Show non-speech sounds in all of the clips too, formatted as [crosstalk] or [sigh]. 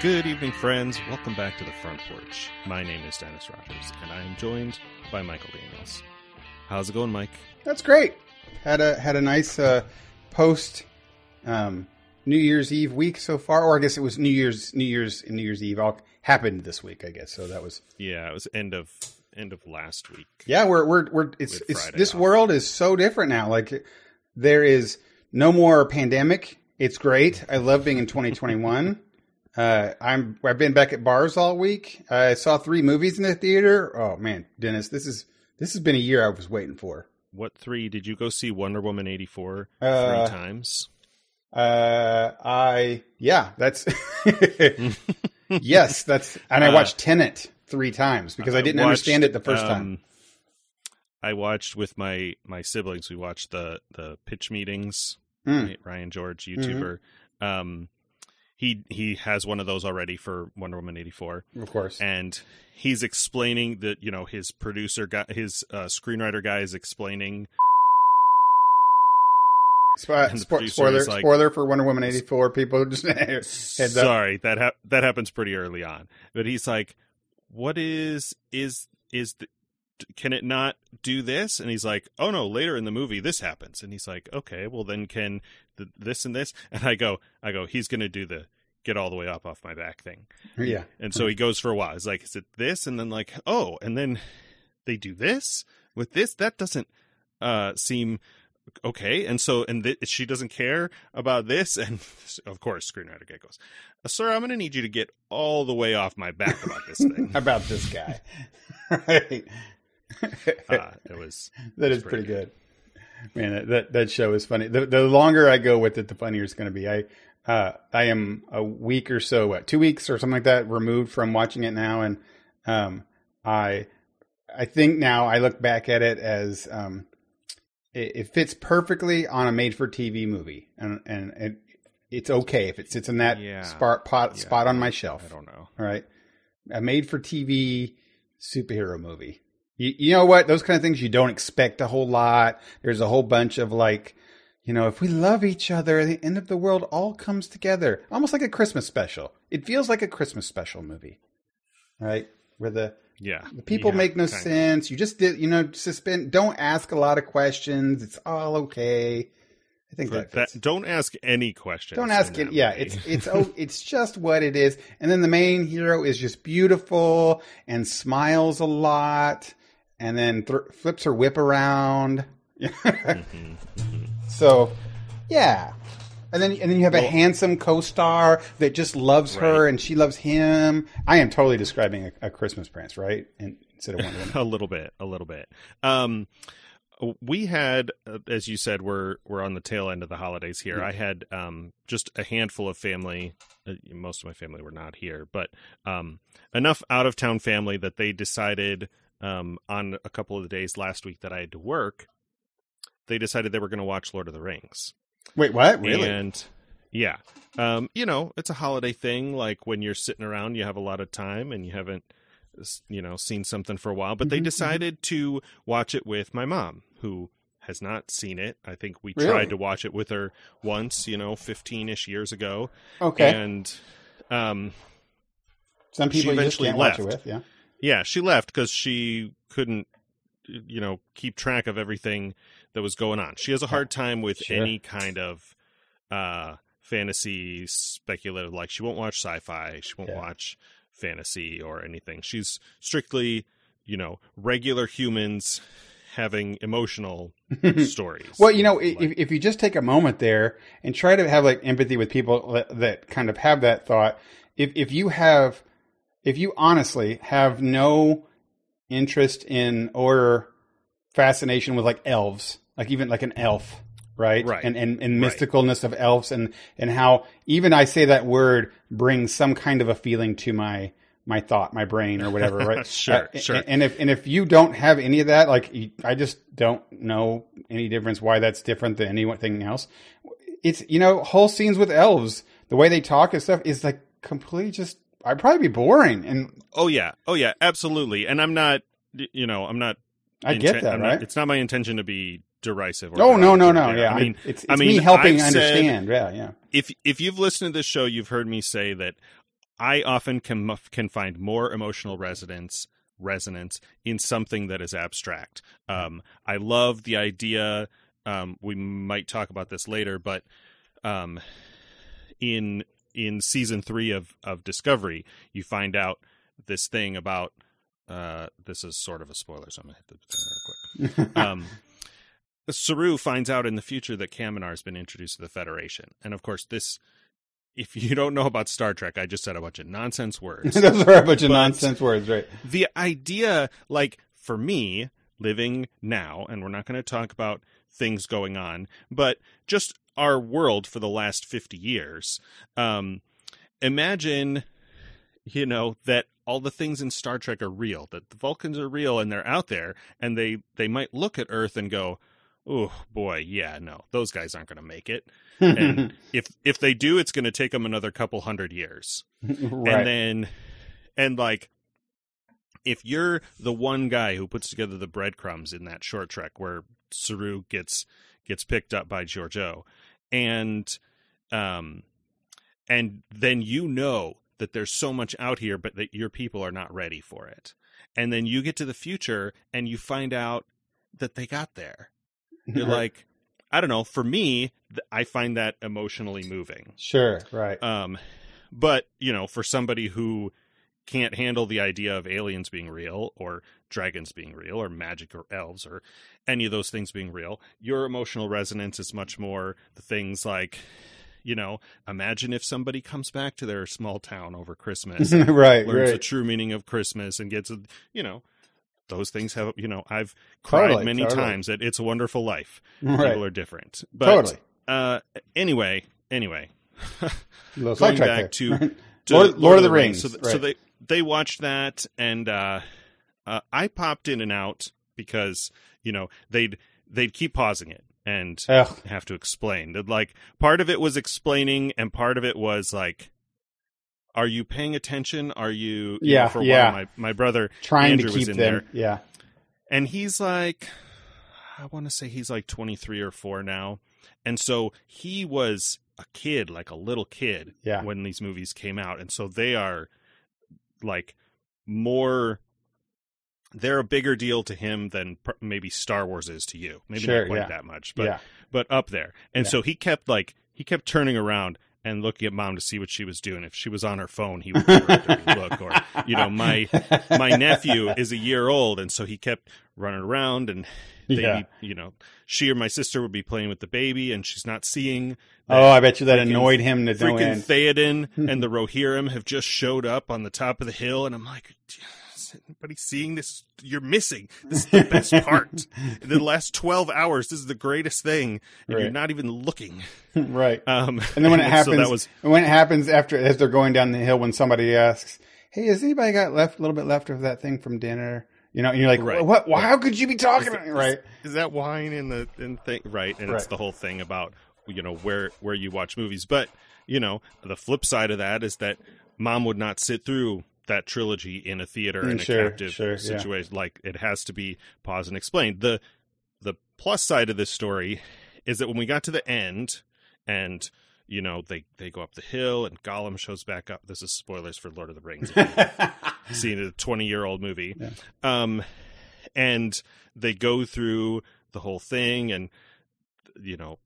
Good evening, friends. Welcome back to the front porch. My name is Dennis Rogers, and I am joined by Michael Daniels. How's it going, Mike? That's great. Had a had a nice uh, post um, New Year's Eve week so far, or I guess it was New Year's New Year's and New Year's Eve all happened this week. I guess so. That was Yeah, it was end of end of last week. yeah. We're we're we're it's it's this off. world is so different now. Like there is no more pandemic. It's great. I love being in 2021. [laughs] Uh, I'm I've been back at bars all week. I saw three movies in the theater. Oh man, Dennis, this is this has been a year I was waiting for. What three did you go see? Wonder Woman eighty four Uh, three times. Uh, I yeah, that's [laughs] yes, that's and I Uh, watched Tenet three times because I didn't understand it the first time. um, I watched with my my siblings. We watched the the pitch meetings. Mm. right? Ryan George, YouTuber. Um, he he has one of those already for Wonder Woman eighty four. Of course, and he's explaining that you know his producer guy his uh, screenwriter guy is explaining Spo- and the spo- producer spoiler like- spoiler for Wonder Woman eighty four. People just [laughs] heads up. sorry that ha- that happens pretty early on but he's like what is is is the, can it not do this and he's like oh no later in the movie this happens and he's like okay well then can the, this and this and i go i go he's gonna do the get all the way up off my back thing Yeah, And so he goes for a while. He's like, is it this? And then like, oh, and then they do this with this. That doesn't uh seem okay. And so and th- she doesn't care about this. And [laughs] of course, screenwriter guy goes, "Uh, sir, I'm going to need you to get all the way off my back about this thing. [laughs] about this guy. [laughs] right, [laughs] uh, it was [laughs] that is pretty pretty good. Man, that, that that show is funny. The the longer I go with it, the funnier it's going to be. I uh, I am a week or so, what, two weeks or something like that, removed from watching it now, and um, I I think now I look back at it as um, it, it fits perfectly on a made for TV movie, and and it, it's okay if it sits in that Yeah. spot pot, Yeah. spot on my shelf. I don't know. All right. A made for TV superhero movie. You, you know what? Those kind of things you don't expect a whole lot. There's a whole bunch of like, you know, if we love each other, the end of the world all comes together. Almost like a Christmas special. It feels like a Christmas special movie. Right? Where the, Yeah, the people Yeah, make no sense. You just did, you know, suspend, don't ask a lot of questions. It's all okay. I think that, that, don't ask any questions. Don't ask it. Yeah, it's it's oh, [laughs] it's just what it is. And then the main hero is just beautiful and smiles a lot, and then th- flips her whip around. [laughs] Mhm. so, yeah. And then and then you have a handsome co-star that just loves her and she loves him. I am totally describing a, a Christmas Prince, right? And instead of Wonder [laughs] Woman. a little bit a little bit um we had uh, as you said we're we're on the tail end of the holidays here i had um just a handful of family uh, most of my family were not here but um enough out of town family that they decided um on a couple of the days last week that i had to work they decided they were going to watch lord of the rings Wait, what? Really? and yeah, um, you know, it's a holiday thing. Like when you're sitting around, you have a lot of time and you haven't, you know, seen something for a while. But they Mhm, decided to watch it with my mom, who has not seen it. I think we Really? tried to watch it with her once, you know, fifteen ish years ago, okay. and um, Some people you just eventually can't watch it left. with. Yeah. Yeah, she left because she couldn't, you know, keep track of everything that was going on. She has a hard time with Sure. any kind of uh fantasy speculative like she won't watch sci-fi, she won't Yeah. watch fantasy or anything. She's strictly, you know, regular humans having emotional [laughs] stories. Well, you know, Like- if, if you just take a moment there and try to have like empathy with people that, that kind of have that thought, if if you have, if you honestly have no interest in or fascination with like elves, like even like an elf, right? Right. And and, and Right. mysticalness of elves and and how even I say that word brings some kind of a feeling to my my thought, my brain, or whatever, right? [laughs] Sure, Uh, sure. And, and if and if you don't have any of that, like I just don't know any difference why that's different than anything else. It's you know whole scenes with elves, the way they talk and stuff is like completely just. I'd probably be boring, and Oh yeah, oh yeah, absolutely. And I'm not, you know, I'm not. I get inten- that, I'm right? not- it's not my intention to be derisive. Or no, no, no, no. Yeah, I mean, it's, I mean, me helping I've said- understand. yeah, yeah. if if you've listened to this show, you've heard me say that I often can can find more emotional resonance resonance in something that is abstract. Um, I love the idea. Um, we might talk about this later, but um, in in season three of of Discovery, you find out this thing about. Uh, this is sort of a spoiler, so I'm gonna hit the thing real quick. [laughs] um, Saru finds out in the future that Kaminar has been introduced to the Federation, and of course, this. If you don't know about Star Trek, I just said a bunch of nonsense [laughs] words. Those are a bunch of nonsense words, right? the idea, like for me, living now, and we're not going to talk about things going on, but just our world for the last 50 years. Um, imagine, you know, that all the things in Star Trek are real, that the Vulcans are real and they're out there, and they, they might look at Earth and go, oh boy, yeah, no, those guys aren't going to make it. And [laughs] if if they do, it's going to take them another couple hundred years [laughs] right. and then and like if you're the one guy who puts together the breadcrumbs in that short trek where Saru gets gets picked up by Georgiou. And um and then you know that there's so much out here but that your people are not ready for it. And then you get to the future and you find out that they got there. You're like i don't know for me i find that emotionally moving. Sure, right. um, but you know, for somebody who can't handle the idea of aliens being real or dragons being real or magic or elves or any of those things being real, your emotional resonance is much more the things like, you know, imagine if somebody comes back to their small town over Christmas, [laughs] right, learns the true meaning of Christmas, and gets, a, you know, those things have, you know, I've cried Totally, many totally. times at It's a Wonderful Life. Right. People are different, but Totally. uh, anyway, anyway. [laughs] Going back there. to, [laughs] to Lord, Lord of the Rings. So, th- so they they watched that, and uh, uh, I popped in and out because you know they'd they'd keep pausing it and Ugh. have to explain. That like part of it was explaining, and part of it was like, are you paying attention? Are you? you Yeah, know, for yeah. One, my my brother trying Andrew to was keep in them. there. Yeah. and he's like i want to say he's like 23 or 4 now and so he was a kid like a little kid Yeah. when these movies came out and so they are like more they're a bigger deal to him than pr- maybe star wars is to you maybe Sure, not quite yeah. that much but yeah. but up there. And Yeah. so he kept like he kept turning around and looking at mom to see what she was doing. If she was on her phone, he would give her a dirty [laughs] look. Or you know, my my nephew is a year old, and so he kept running around and. They, Yeah. you know, she or my sister would be playing with the baby, and she's not seeing. Oh, I bet you that freaking- annoyed him to freaking. Theoden [laughs] and the Rohirrim have just showed up on the top of the hill, and I'm like, anybody seeing this? You're missing. This is the best part. [laughs] In the last 12 hours, this is the greatest thing, and you're not even looking. [laughs] right. Um, And then when [laughs] it so happens, that was when it happens after as they're going down the hill, when somebody asks, "Hey, has anybody got left a little bit left of that thing from dinner?" You know, and you're like, Right. "What? Why, how could you be talking?" Is- right. is that wine in the in thing right? And it's the whole thing about you know where where you watch movies, but you know the flip side of that is that mom would not sit through that trilogy in a theater in Mm, a captive sure, yeah. situation. Like it has to be paused and explained. The the plus side of this story is that when we got to the end and you know they they go up the hill and Gollum shows back up. This is spoilers for Lord of the Rings. [laughs] Seeing a 20 year old movie. Yeah. Um, and they go through the whole thing, and you know,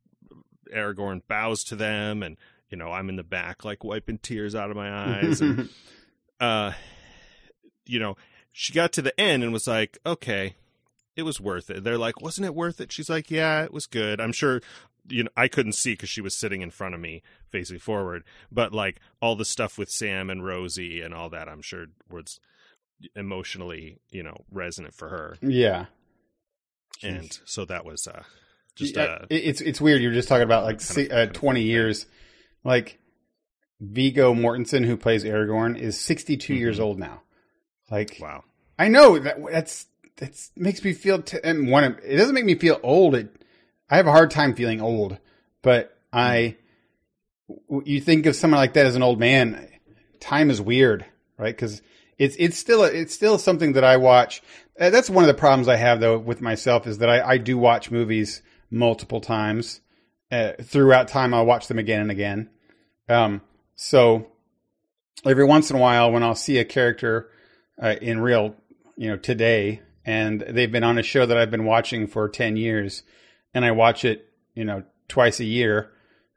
Aragorn bows to them, and you know, I'm in the back, like wiping tears out of my eyes, and [laughs] uh, you know, she got to the end and was like, okay, it was worth it. They're like, wasn't it worth it? She's like, yeah, it was good. I'm sure. You know, I couldn't see because she was sitting in front of me, facing forward. But like all the stuff with Sam and Rosie and all that, I'm sure was emotionally, you know, resonant for her. yeah. And so that was uh, just Yeah, uh, it's it's weird. You're just talking about like uh, 20 years. Like Viggo Mortensen, who plays Aragorn, is 62 years Mhm. old now. Like wow. I know that that's that's makes me feel. T- and one, of- it doesn't make me feel old. It, I have a hard time feeling old, but I You think of someone like that as an old man. Time is weird, right? Because it's it's still a, it's still something that I watch. Uh, That's one of the problems I have though with myself is that I, I do watch movies multiple times. Uh, throughout time, I'll watch them again and again. Um, so every once in a while when I'll see a character uh, in real, you know, today, and they've been on a show that I've been watching for ten years, and I watch it, you know, twice a year,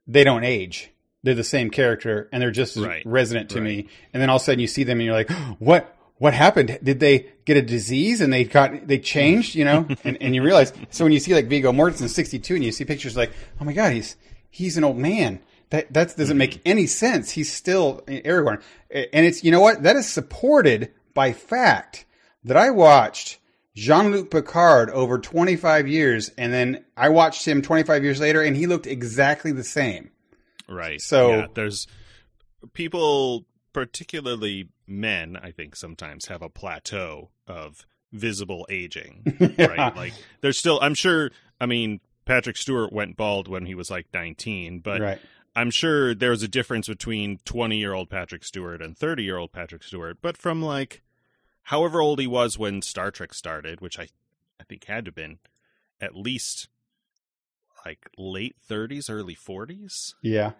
they don't age. They're the same character, and they're just Right. resonant to Right. me. And then all of a sudden, you see them, and you're like, [gasps] "What? What happened? Did they get a disease and they got they changed?" You know, [laughs] and and you realize. So when you see like Viggo Mortensen, 62, and you see pictures like, "Oh my God, he's he's an old man." That that doesn't make mm-hmm. any sense. He's still Aragorn, and it's you know what that is supported by fact that I watched Jean Luc Picard over 25 years, and then I watched him 25 years later, and he looked exactly the same. Right. So- yeah, there's people, particularly men, I think sometimes have a plateau of visible aging. [laughs] Right. Like there's still, I'm sure, I mean, Patrick Stewart went bald when he was like 19, but right. I'm sure there's a difference between 20 year old Patrick Stewart and 30 year old Patrick Stewart. But from like however old he was when Star Trek started, which I, I think had to have been at least like late 30s, early 40s Yeah.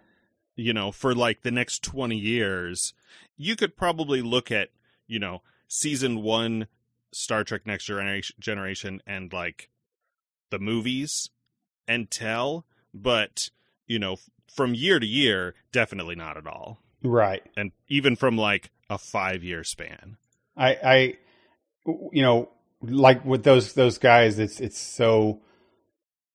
you know, for like the next 20 years, you could probably look at, you know, season one Star Trek Next Generation, generation and like the movies and tell, but, you know, from year to year, definitely not at all. Right. And even from like a five year span. I, I, you know, like with those those guys, it's it's so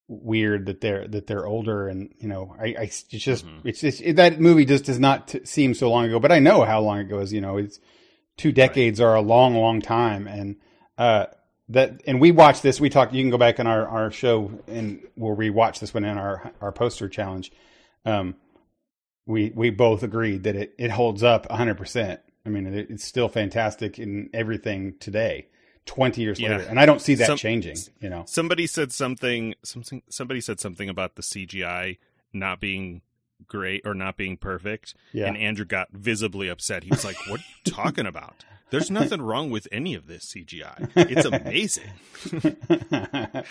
weird that they're that they're older, and you know, I, I it's just Mhm. it's, it's it, that movie just does not t- seem so long ago, but I know how long ago is. You know, it's two decades are a long, long time, and uh, that and we watched this. We talked. You can go back on our our show and we'll rewatch this one in our our poster challenge. Um, we we both agreed that it it holds up 100. percent I mean, it, it's still fantastic in everything today, 20 years Yeah. later, and I don't see that Some- changing. You know, Somebody said something, something, somebody said something about the CGI not being great or not being perfect. yeah, And Andrew got visibly upset. He was like, What are you talking about? There's nothing [laughs] wrong with any of this CGI. It's amazing. [laughs] the,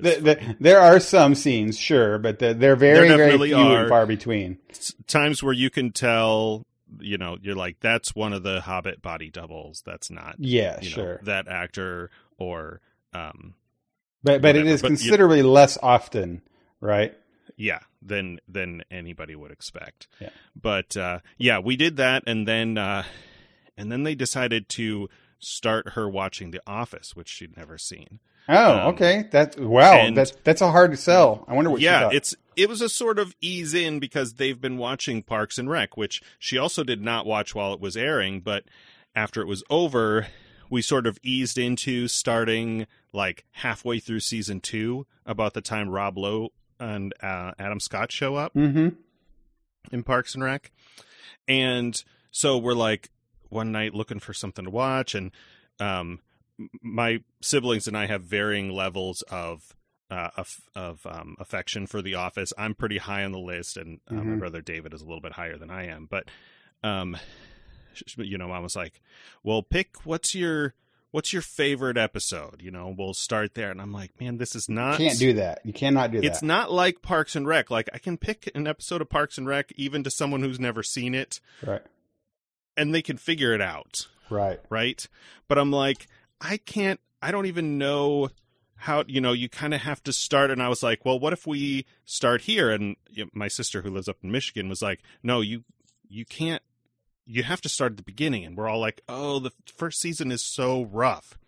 the, there are some scenes, sure, but the, they're very, There very few are. and far between. Times where you can tell, you know, you're like, That's one of the Hobbit body doubles. That's not, Yeah, you know, sure, that actor or, um, but but it whatever, is but you- considerably less often, right? yeah, than than anybody would expect. Yeah. But uh, yeah, we did that, and then uh, and then they decided to start her watching The Office, which she'd never seen. Oh, Um, okay. That's wow. and- That's that's a hard sell. I wonder what. yeah, it's it was a sort of ease in because they've been watching Parks and Rec, which she also did not watch while it was airing, but after it was over, we sort of eased into starting like halfway through season two, about the time Rob Lowe and uh, Adam Scott show up Mm-hmm. in Parks and Rec. And so we're like one night looking for something to watch and um my siblings and I have varying levels of uh, of, of um, affection for The Office. I'm pretty high on the list, and uh, my Mhm. brother David is a little bit higher than I am. But, um, you know, mom was like, "Well, pick what's your what's your favorite episode? You know, we'll start there." And I'm like, "Man, this is not You Can't do that. You cannot do it's that. It's not like Parks and Rec. Like I can pick an episode of Parks and Rec even to someone who's never seen it right. And they can figure it out, Right. right? But I'm like, I can't I don't even know how, you know, you kind of have to start and I was like, well, what if we start here and my sister who lives up in Michigan was like, "No, you you can't you have to start at the beginning." And we're all like, "Oh, the first season is so rough.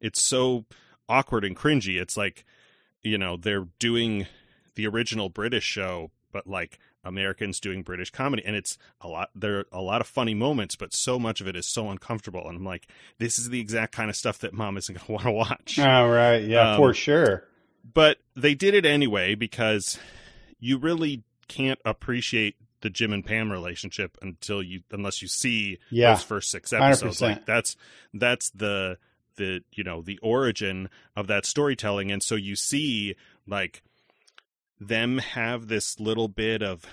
It's so awkward and cringy. It's like, you know, they're doing the original British show, but like Americans doing British comedy, and it's a lot. There are a lot of funny moments, but so much of it is so uncomfortable. And I'm like, this is the exact kind of stuff that mom isn't going [laughs] to want to watch. Oh, right. Yeah, Um, for sure. But they did it anyway because you really can't appreciate the Jim and Pam relationship until you, unless you see Yeah. those first six episodes. 100%. Like that's that's the the you know the origin of that storytelling, and so you see like them have this little bit of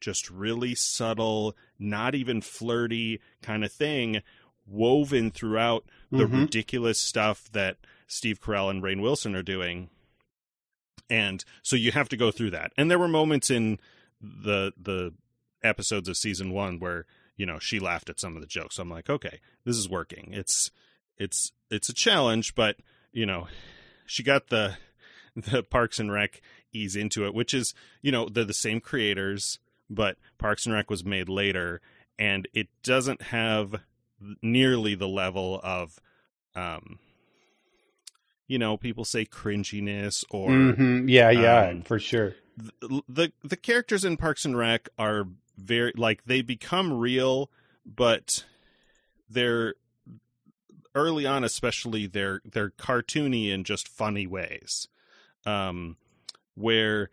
just really subtle, not even flirty kind of thing woven throughout the Mhm. ridiculous stuff that Steve Carell and Rainn Wilson are doing. And so you have to go through that. And there were moments in the the episodes of season 1 where you know she laughed at some of the jokes. So I'm like, okay, this is working. It's it's it's a challenge, but you know, she got the [laughs] the Parks and Rec ease into it, which is you know they're the same creators, but Parks and Rec was made later, and it doesn't have nearly the level of um you know people say cringiness or Mhm. yeah, yeah, um, for sure. the, the the characters in Parks and Rec are very like they become real, but they're early on, especially they're they're cartoony in just funny ways. Um, where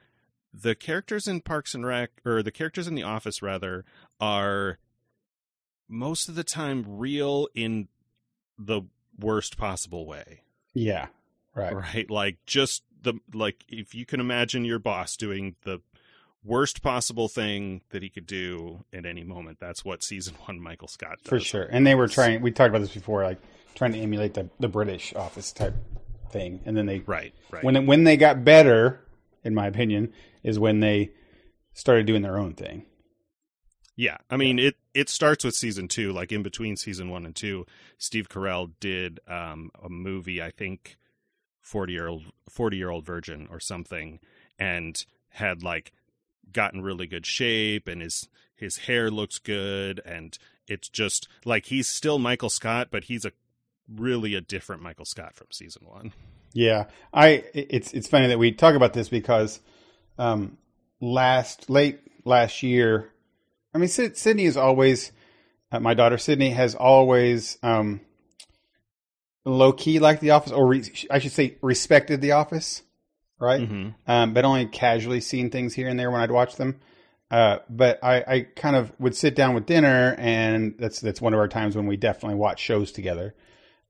the characters in Parks and Rec or the characters in The Office rather are most of the time real in the worst possible way Yeah, right. right like just the like if you can imagine your boss doing the worst possible thing that he could do at any moment that's what season [laughs] one michael scott does For sure. And they were trying. We talked about this before, like trying to emulate the the British office type thing, and then they right right when when they got better, in my opinion, is when they started doing their own thing. yeah i mean it it starts with season two like in between season one and two steve carell did um a movie i think 40 year old 40 year old virgin or something and had like gotten really good shape and his his hair looks good and it's just like he's still Michael Scott but he's a really a different Michael Scott from season 1. Yeah, I it's it's funny that we talk about this because um, last late last year, I mean Sydney is always uh, my daughter Sydney has always um, low key liked The Office, or re- I should say respected The Office, right? Mhm. um, but only casually seen things here and there when I'd watch them. Uh, but I, I kind of would sit down with dinner, and that's that's one of our times when we definitely watch shows together.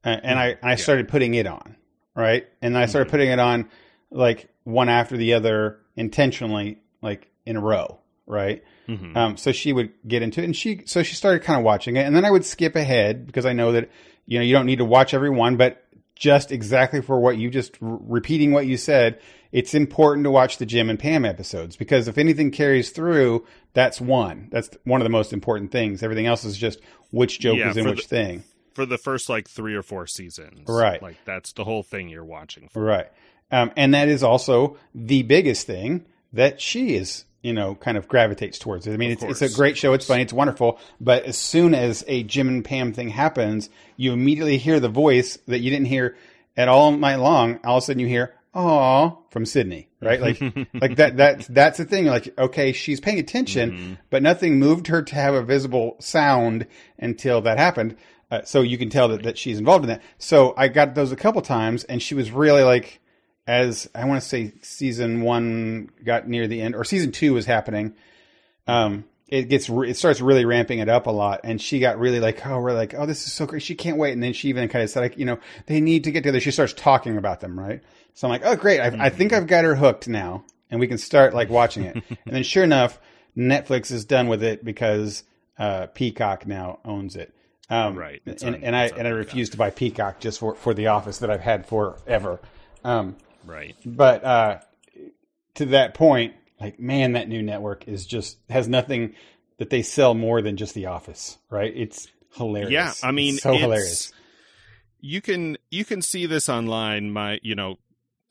Uh, and I I started putting it on, right? And then I started putting it on like one after the other intentionally, like in a row, right? Mhm. Um, so she would get into it, and she so she started kind of watching it, and then I would skip ahead because I know that you know you don't need to watch every one, but just exactly for what you just r- repeating what you said, it's important to watch the Jim and Pam episodes because if anything carries through, that's one. That's one of the most important things. Everything else is just which joke Yeah, is in which the- thing. For the first like 3 or 4 seasons. Right. Like that's the whole thing you're watching for. Right. Um, and that is also the biggest thing that she is, you know, kind of gravitates towards. I mean, it's, it's a great show. It's funny. It's wonderful. But as soon as a Jim and Pam thing happens, you immediately hear the voice that you didn't hear at all night long. All of a sudden you hear, "Aw" from Sydney, right? Like, [laughs] like that, that, that's the thing. Like, okay, she's paying attention, but nothing moved her to have a visible sound until that happened. Uh, so you can tell that, that she's involved in that. So I got those a couple times and she was really like, as I want to say season one got near the end or season two was happening. Um, it gets, re- it starts really ramping it up a lot. And she got really like, oh, we're like, oh, this is so great. She can't wait. And then she even kind of said like, you know, they need to get together. She starts talking about them. Right. So I'm like, oh, great. I, I think I've got her hooked now and we can start like watching it. [laughs] and then sure enough, Netflix is done with it because, uh, Peacock now owns it. Um, Right. It's And, on- and I, and I refuse to buy Peacock just for, for the office that I've had forever. Um, Right. but uh, to that point, like man, that new network is just has nothing that they sell more than just The Office, right? It's hilarious. Yeah, I mean, It's so it's- hilarious. You can you can see this online. My you know,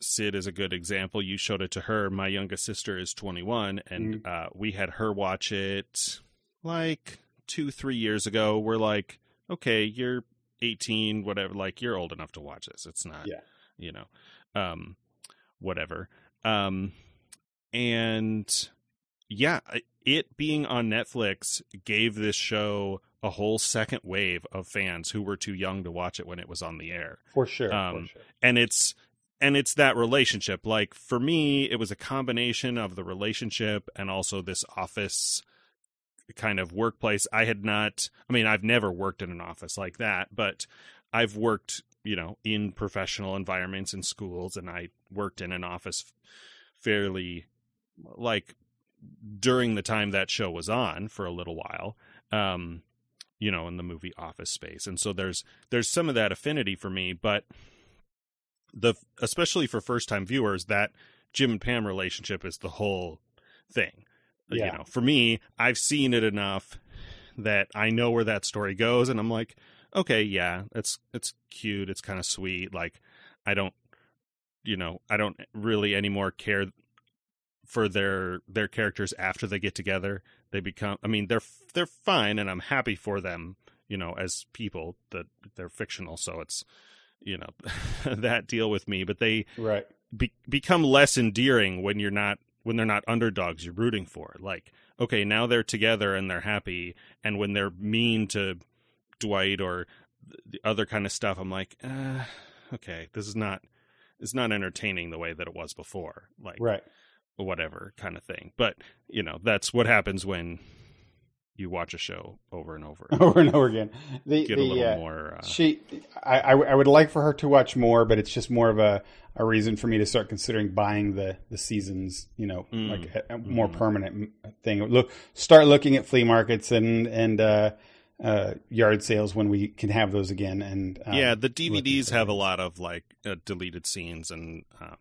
Sid is a good example. You showed it to her. My youngest sister is 21, and Mm-hmm. uh, we had her watch it like two three years ago. We're like, okay, you're 18, whatever. Like you're old enough to watch this. It's not, Yeah. you know, um, whatever. Um, and yeah, it being on Netflix gave this show a whole second wave of fans who were too young to watch it when it was on the air. For sure. um, for sure. And it's and it's that relationship. Like for me, it was a combination of the relationship and also this office kind of workplace. I had not I mean, I've never worked in an office like that, but I've worked, you know, in professional environments in schools and I worked in an office fairly like during the time that show was on for a little while um you know in the movie office space and so there's there's some of that affinity for me but the especially for first time viewers that jim and pam relationship is the whole thing Yeah. you know for me i've seen it enough that I know where that story goes, and I'm like, okay, yeah, it's it's cute, it's kind of sweet. Like, I don't, you know, I don't really anymore care for their their characters after they get together. They become, I mean, they're they're fine, and I'm happy for them, you know, as people that they're fictional, so it's, you know, [laughs] that deal with me. But they right be- become less endearing when you're not when they're not underdogs you're rooting for. Like, okay, now they're together and they're happy, and when they're mean to Dwight or the other kind of stuff, I'm like, uh, okay, this is not it's not entertaining the way that it was before. Like, right, whatever kind of thing. But you know, that's what happens when you watch a show over and over, [laughs] over and over again. The, Get the, a little uh, more. Uh, she, I, I, I, would like for her to watch more, but it's just more of a, a reason for me to start considering buying the the seasons. You know, mm, like a, a more mm. permanent thing. Look, start looking at flea markets and and uh, uh, yard sales when we can have those again. And um, yeah, the DVDs have a lot of like uh, deleted scenes and um,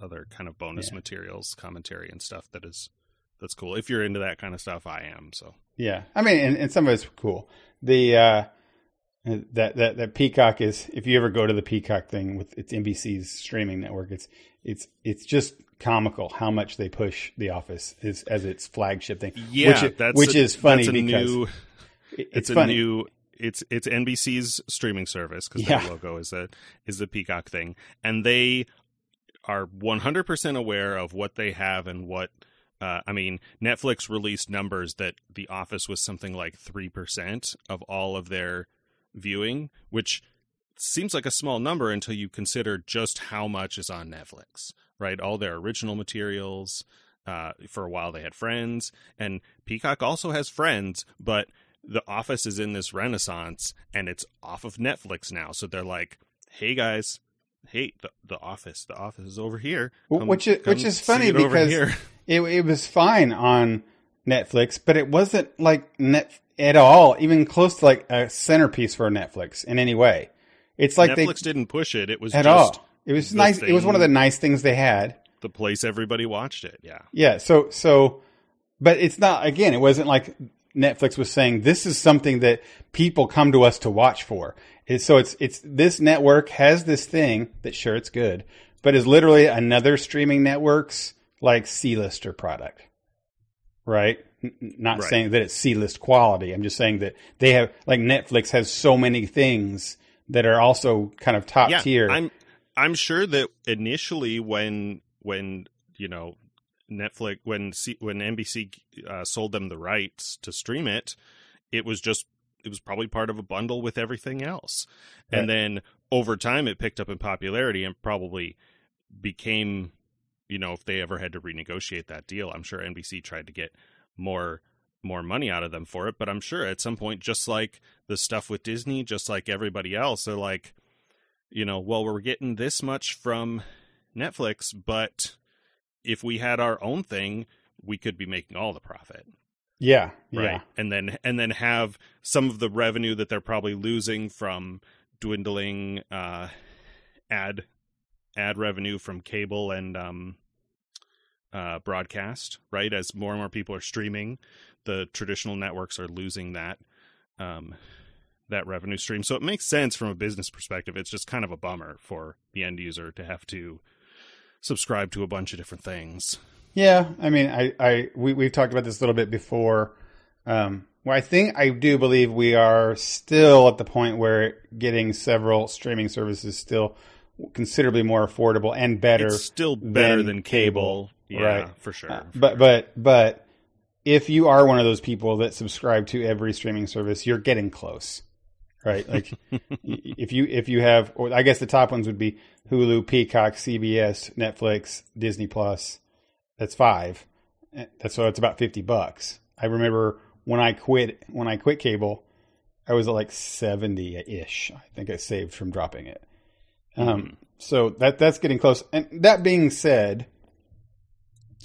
other kind of bonus yeah. materials, commentary and stuff that is that's cool. If you're into that kind of stuff, I am. So yeah, I mean, and, and some of it's cool. The uh, that that that Peacock is. If you ever go to the Peacock thing with its NBC's streaming network, it's it's it's just comical how much they push The Office is as its flagship thing. Yeah, which, that's which a, is funny because new, it's, it's a funny. new it's it's NBC's streaming service because yeah. their logo is a is the Peacock thing, and they are 100% aware of what they have and what uh, I mean, Netflix released numbers that The Office was something like 3% of all of their viewing, which seems like a small number until you consider just how much is on Netflix, right? All their original materials. Uh, for a while, they had Friends, and Peacock also has Friends, but The Office is in this renaissance and it's off of Netflix now. So they're like, hey guys, hey, the, the office, the office is over here. Come, which is which is funny because [laughs] it it was fine on Netflix, but it wasn't like net at all, even close to like a centerpiece for Netflix in any way. It's like Netflix they, didn't push it; it was at all. It was nice. Thing, it was one of the nice things they had. The place everybody watched it. Yeah. Yeah. So so, but it's not. Again, it wasn't like Netflix was saying this is something that people come to us to watch for so it's it's this network has this thing that sure it's good, but is literally another streaming network's like C-lister product, right? N- not right. saying that it's C-list quality. I'm just saying that they have like Netflix has so many things that are also kind of top yeah, tier. I'm I'm sure that initially when when you know Netflix when C, when NBC uh, sold them the rights to stream it, it was just it was probably part of a bundle with everything else. Right. And then over time it picked up in popularity and probably became you know if they ever had to renegotiate that deal i'm sure nbc tried to get more more money out of them for it but i'm sure at some point just like the stuff with disney just like everybody else they're like you know well we're getting this much from netflix but if we had our own thing we could be making all the profit yeah, right. Yeah. And then and then have some of the revenue that they're probably losing from dwindling uh, ad ad revenue from cable and um, uh, broadcast, right? As more and more people are streaming, the traditional networks are losing that um, that revenue stream. So it makes sense from a business perspective. It's just kind of a bummer for the end user to have to subscribe to a bunch of different things. Yeah, I mean, I, I we we've talked about this a little bit before. Um, well, I think I do believe we are still at the point where getting several streaming services still considerably more affordable and better. It's still better than, than cable, cable, yeah, right? For sure. Uh, for but sure. but but if you are one of those people that subscribe to every streaming service, you're getting close, right? Like [laughs] if you if you have, or I guess the top ones would be Hulu, Peacock, CBS, Netflix, Disney Plus. That's five. That's so it's about fifty bucks. I remember when I quit when I quit cable, I was at like seventy ish. I think I saved from dropping it. Um. Um, so that that's getting close. And that being said,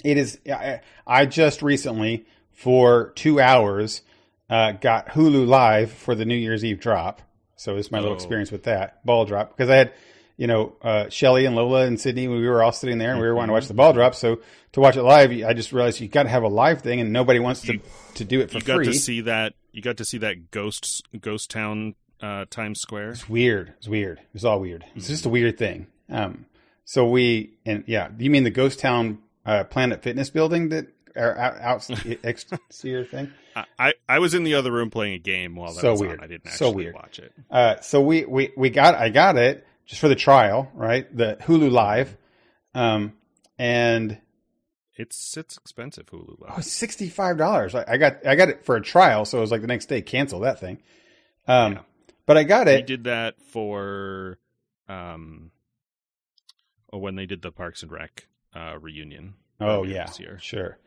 it is. I, I just recently for two hours uh, got Hulu Live for the New Year's Eve drop. So it's my oh. little experience with that ball drop because I had you know, uh, Shelly and Lola and Sydney, we were all sitting there and we were wanting to watch the ball drop. So to watch it live, I just realized you got to have a live thing and nobody wants to, you, to do it for you free. got to see that you got to see that ghost ghost town uh, Times Square. It's weird. It's weird. It's all weird. It's just a weird thing. Um, so we and yeah, you mean the Ghost Town uh, Planet Fitness building that are out, out [laughs] exterior thing? I, I was in the other room playing a game while that So was weird. on. I didn't So actually weird. watch it. Uh, so we, we we got I got it just for the trial, right? The Hulu Live, um, and It's it's expensive Hulu. Live. oh, sixty five dollars. I, I got I got it for a trial, so it was like the next day cancel that thing. Um, Yeah. but I got it. did that for um, oh, when they did the Parks and Rec uh, reunion. Oh yeah, this year. sure.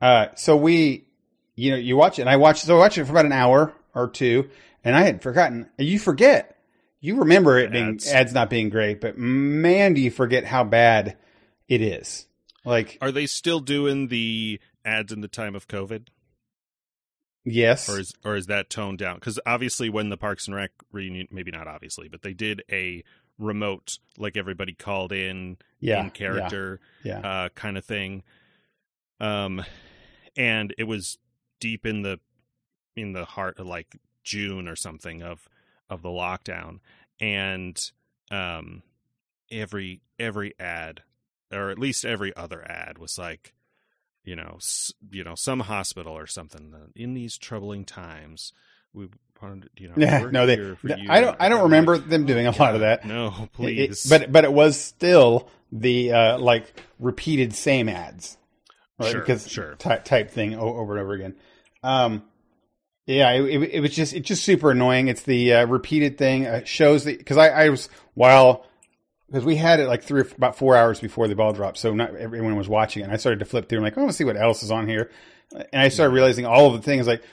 Uh, so we, you know, you watch it, and I watched. So I watched it for about an hour or two, and I had forgotten. You forget. You remember it being Ads. ads not being great, but man, do you forget how bad it is? Like, Are they still doing the ads in the time of COVID, yes, or is or is that toned down? Because obviously, when the Parks and Rec reunion, maybe not obviously, but they did a remote, like everybody called in yeah, in character yeah, yeah. uh, kind of thing. Um, and it was deep in the in the heart of like June or something of of the lockdown, and um, every every ad, or at least every other ad, was like, you know, s- you know, some hospital or something. uh, In these troubling times, we wanted, you know, Yeah, no, they. here for th- you. I don't. I don't remember like, them doing a "Oh, lot of that. No, It- please. but but it was still the uh, like repeated same ads, right? Sure, because sure. type type thing over and over again. Um, yeah, it, it, it was just it's just super annoying. It's the uh, repeated thing. Uh, shows that because I, I was while because we had it like three or about four hours before the ball dropped, so not everyone was watching it. And I started to flip through and like, oh, I want to see what else is on here, and I started realizing all of the things like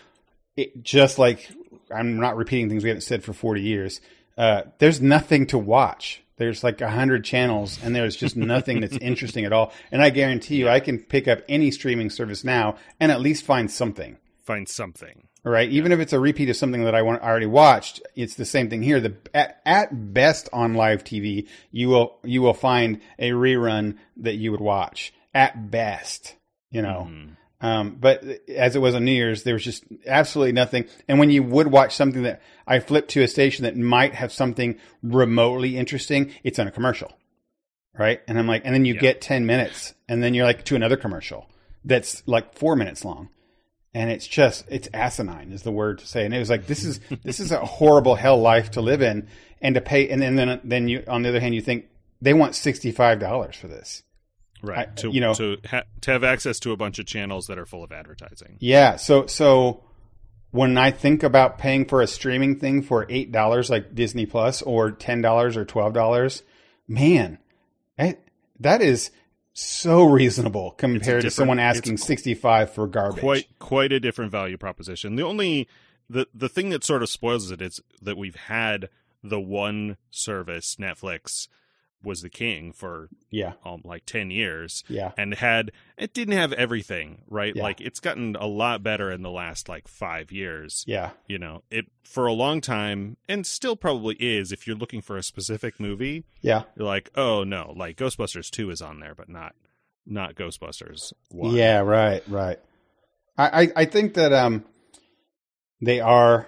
it just like I'm not repeating things we haven't said for 40 years. Uh, there's nothing to watch. There's like a hundred channels, and there's just [laughs] nothing that's interesting at all. And I guarantee you, I can pick up any streaming service now and at least find something. find something. Right, even if it's a repeat of something that I want, I already watched, it's the same thing here. The at, at best on live TV, you will you will find a rerun that you would watch at best. You know, Mhm. Um, but as it was on New Year's, there was just absolutely nothing. And when you would watch something that I flipped to a station that might have something remotely interesting, it's on a commercial, right? And I'm like, and then you Yeah. get ten minutes, and then you're like to another commercial that's like four minutes long, and it's just it's asinine is the word to say. And it was like this is [laughs] this is a horrible hell life to live in, and to pay, and then then then you on the other hand you think they want sixty five dollars for this. Right. I- to you know- to ha- to have access to a bunch of channels that are full of advertising. Yeah. So so when I think about paying for a streaming thing for eight dollars like Disney Plus or ten dollars or twelve dollars, man, I, that is so reasonable compared to someone asking sixty five for garbage. Quite quite a different value proposition. The only the the thing that sort of spoils it is that we've had the one service Netflix was the king for Yeah. um, like 10 years Yeah. and had it didn't have everything right Yeah. like it's gotten a lot better in the last like 5 years Yeah. you know it for a long time and still probably is if you're looking for a specific movie Yeah. you're like oh no like ghostbusters 2 is on there but not not ghostbusters 1 Yeah, right, right. I, I, I think that um, they are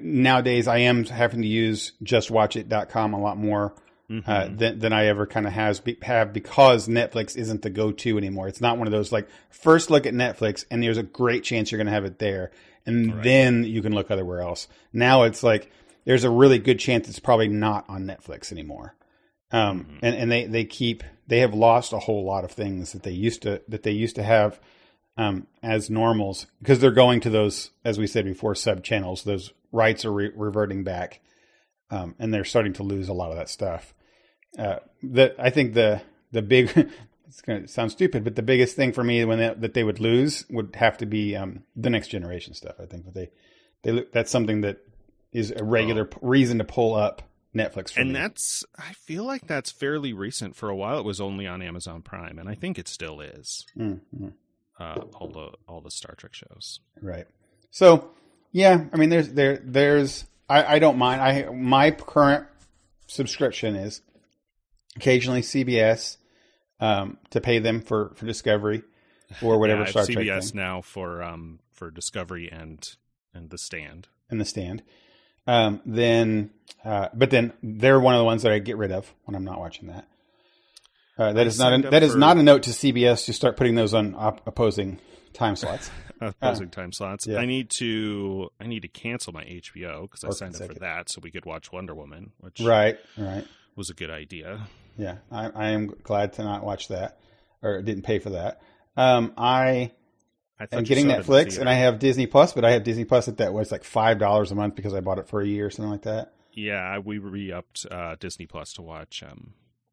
nowadays. I am having to use justwatchit.com a lot more Mhm. uh, than than I ever kind of has be, have because Netflix isn't the go to anymore. It's not one of those like first look at Netflix and there's a great chance you're going to have it there, and Right. then you can look everywhere else. Now it's like there's a really good chance it's probably not on Netflix anymore. Um, Mhm. and, and they, they keep they have lost a whole lot of things that they used to that they used to have um, as normals because they're going to those as we said before sub channels. Those rights are re- reverting back, um, and they're starting to lose a lot of that stuff. Uh, that I think the the big [laughs] it's going to sound stupid, but the biggest thing for me when they, that they would lose would have to be um, the next generation stuff. I think that they they that's something that is a regular p- reason to pull up Netflix for and me. that's i feel like that's fairly recent for a while it was only on amazon prime and i think it still is Mm, mm. uh, all the all the star trek shows Right. So, yeah, I mean, there's there there's I, I don't mind. I my current subscription is occasionally CBS um, to pay them for for Discovery or [laughs] whatever yeah, Star Trek cbs now for um for discovery and and The Stand. and The Stand. Um, then, uh, but then they're one of the ones that I get rid of when I'm not watching that. Uh, that I is not a, that is for- not a note to CBS to start putting those on op- opposing time slots. [laughs] opposing time slots. yeah. I need to I need to cancel my HBO because I signed up for that so we could watch Wonder Woman, which right, right. Was a good idea. Yeah, I, I am glad to not watch that or didn't pay for that. Um, I, I am getting in the Netflix and I have Disney Plus, but I have Disney Plus at that was like five dollars a month because I bought it for a year or something like that. yeah, we re-upped uh, Disney Plus to watch um,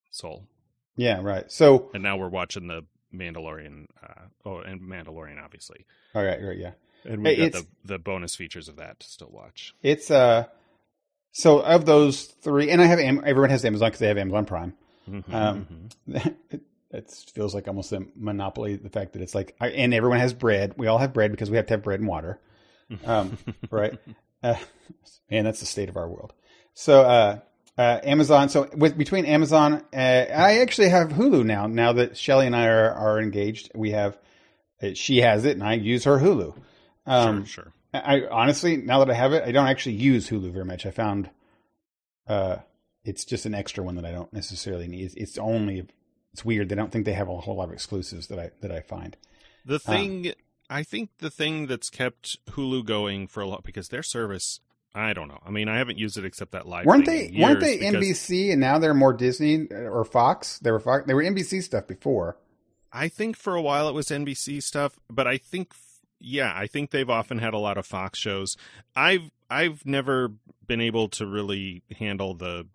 Soul, Yeah, right. So, and now we're watching the Mandalorian. Uh, oh, and Mandalorian, obviously, all right, right, yeah. and we Hey, got the the bonus features of that to still watch. It's uh, so of those three, and I have everyone has Amazon because they have Amazon Prime. Mhm, Um, mhm. it, [laughs] it feels like almost a monopoly. The fact that it's like, I, and everyone has bread. We all have bread because we have to have bread and water. Um, [laughs] right? Uh, man, that's the state of our world. So, uh, uh, Amazon. So with between Amazon, uh, I actually have Hulu now. Now that Shelly and I are, are engaged, we have. Uh, she has it, and I use her Hulu. Um, sure, sure. I honestly, now that I have it, I don't actually use Hulu very much. I found, uh, it's just an extra one that I don't necessarily need. It's, only, it's weird. They don't think they have a whole lot of exclusives that I that I find. The thing, I think the thing that's kept Hulu going for a lot because their service, I don't know. I mean, I haven't used it except that live. weren't they weren't they NBC and now they're more Disney or Fox? They were Fox. They were NBC stuff before. I think for a while it was NBC stuff, but I think, yeah, I think they've often had a lot of Fox shows. I've I've never been able to really handle the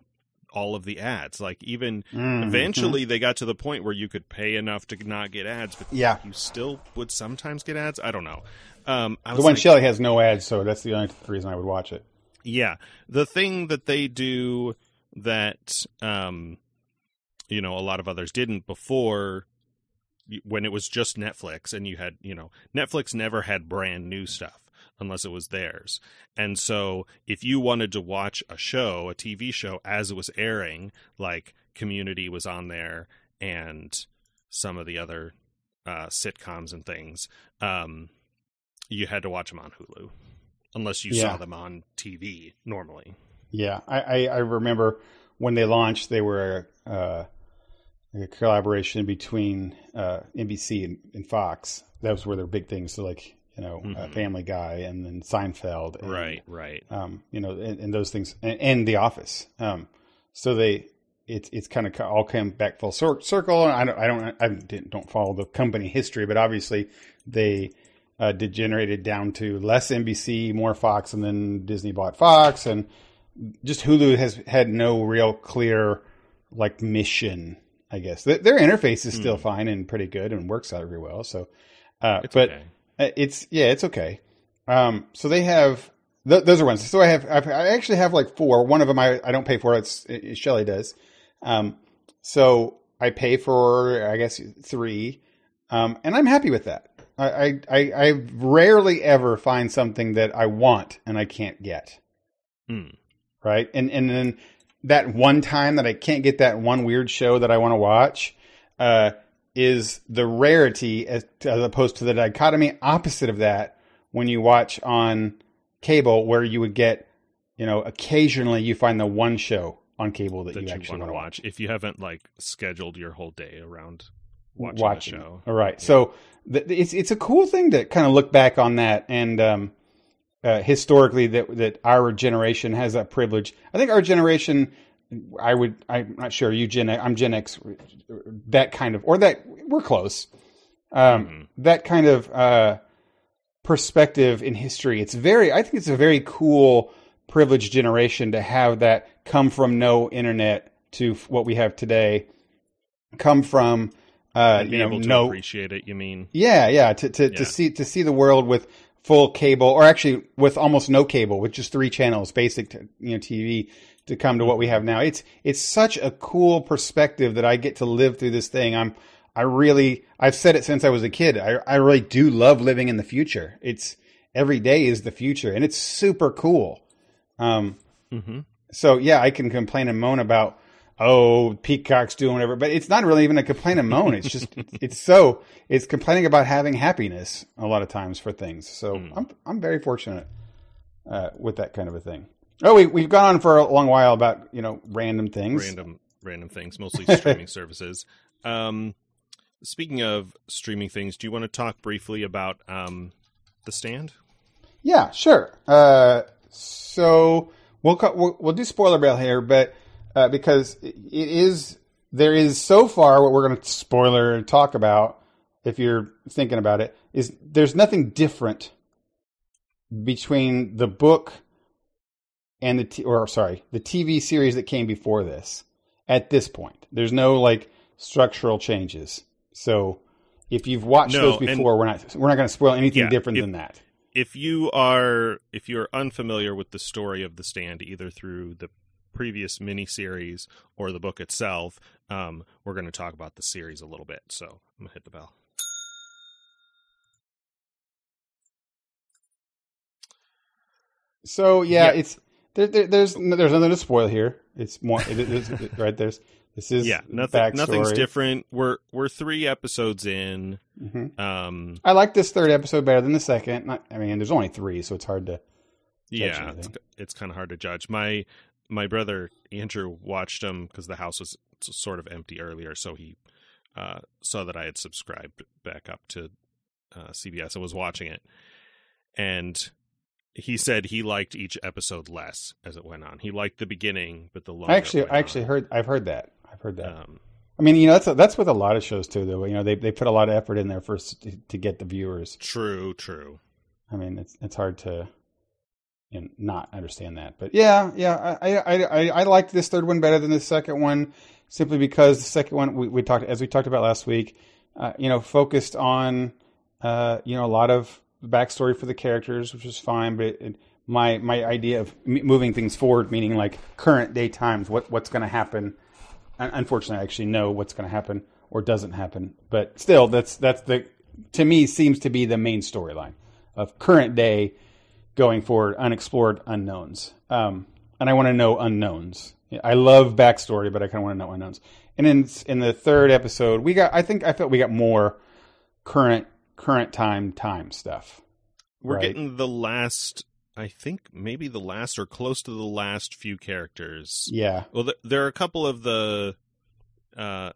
all of the ads. Like even Mhm. eventually they got to the point where you could pay enough to not get ads, but Yeah. you still would sometimes get ads. I don't know. Um, I the one like, Shelly has no ads, so that's the only reason I would watch it. Yeah, the thing that they do that um you know a lot of others didn't before when it was just Netflix and you had, you know, Netflix never had brand new stuff unless it was theirs. And so if you wanted to watch a show, a TV show as it was airing, like Community was on there and some of the other uh sitcoms and things, um you had to watch them on Hulu unless you Yeah. saw them on TV normally. Yeah, I, I, I remember when they launched, they were uh, a collaboration between uh, NBC and, and Fox. Those were their big things. So, like you know, uh, Mhm. Family Guy and then Seinfeld, and, Right, right. Um, you know, and, and those things, and, and The Office. Um, so they, it's it's kind of all come back full cir- circle. And I don't, I don't, I didn't, don't follow the company history, but obviously they uh, degenerated down to less NBC, more Fox, and then Disney bought Fox, and just Hulu has had no real clear like mission. I guess Th- their interface is still fine and pretty good and works out very well. So, uh, It's but okay. uh, it's yeah, it's okay. Um, so they have th- those are ones. So I have I've, I actually have like four. One of them I, I don't pay for. It's it, Shelly does. Um, so I pay for I guess three, um, and I'm happy with that. I, I I I rarely ever find something that I want and I can't get Mm. right? And and then that one time that I can't get that one weird show that I want to watch uh, is the rarity as, as opposed to the dichotomy opposite of that when you watch on cable where you would get you know occasionally you find the one show on cable that, that you you, actually want to to watch if you haven't like scheduled your whole day around watching, watching. the show. All right. So th- it's it's a cool thing to kind of look back on that and um, uh, historically that that our generation has that privilege. I think our generation, I would I'm not sure you Gen I'm Gen X, that kind of or that we're close. Um, Mhm. That kind of uh, perspective in history. It's very I think it's a very cool privileged generation to have that come from no internet to what we have today. Come from uh, you know able to no appreciate it. You mean? yeah, yeah. To to, Yeah. to see to see the world with full cable, or actually with almost no cable, with just three channels, basic you know TV, to come to what we have now. It's it's such a cool perspective that I get to live through this thing. I'm I really I've said it since I was a kid. I I really do love living in the future. It's every day is the future, and it's super cool. Um, Mm-hmm. so yeah, I can complain and moan about oh Peacock's doing whatever, but it's not really even a complaint, and moan. It's just [laughs] it's so it's complaining about having happiness a lot of times for things. So I'm I'm very fortunate. uh, with that kind of a thing. Oh, we we've gone on for a long while about you know random things. Random random things, mostly [laughs] streaming services. Um, speaking of streaming things, do you want to talk briefly about um, the stand? Yeah, sure. Uh, so we'll, we'll we'll do spoiler bell here, but uh, because it is there is so far what we're going to spoiler talk about. If you're thinking about it, is there's nothing different between the book and the t- or sorry the TV series that came before this. At this point, there's no like structural changes. So if you've watched No, those before, we're not we're not going to spoil anything Yeah, different if- than that. if you are if you're unfamiliar with the story of the stand either through the previous miniseries or the book itself um, we're going to talk about the series a little bit so i'm going to hit the bell So yeah, Yeah. it's there, there, there's there's nothing to spoil here. It's more it, it, it- right. There's this is yeah nothing backstory. nothing's different we're we're three episodes in Mhm. um I like this third episode better than the second. Not, I mean, there's only three, so it's hard to. yeah it's, it's kind of hard to judge my my brother andrew watched them because the house was sort of empty earlier so he uh, saw that i had subscribed back up to uh, cbs and was watching it and he said he liked each episode less as it went on he liked the beginning but the longer I actually, I actually on, heard. I've heard that. I've heard that. um, I mean, you know, that's that's with a lot of shows too. Though you know, they they put a lot of effort in there first to, to get the viewers. true true I mean, it's it's hard to know, not understand that. But yeah, yeah, I I I, I liked this third one better than the second one, simply because the second one we, we talked as we talked about last week. Uh, you know, focused on uh, you know a lot of backstory for the characters, which is fine. But it, it, my my idea of m- moving things forward, meaning like current day times, what what's going to happen. Unfortunately, I actually know what's going to happen or doesn't happen. But still, that's that's the to me seems to be the main storyline of current day going forward, unexplored unknowns. Um, and I want to know unknowns. I love backstory, but I kind of want to know unknowns. And in in the third episode, we got I think I felt we got more current current time time stuff. we're Right. getting the last i think maybe the last or close to the last few characters Yeah, Well, th- there are a couple of the. Uh,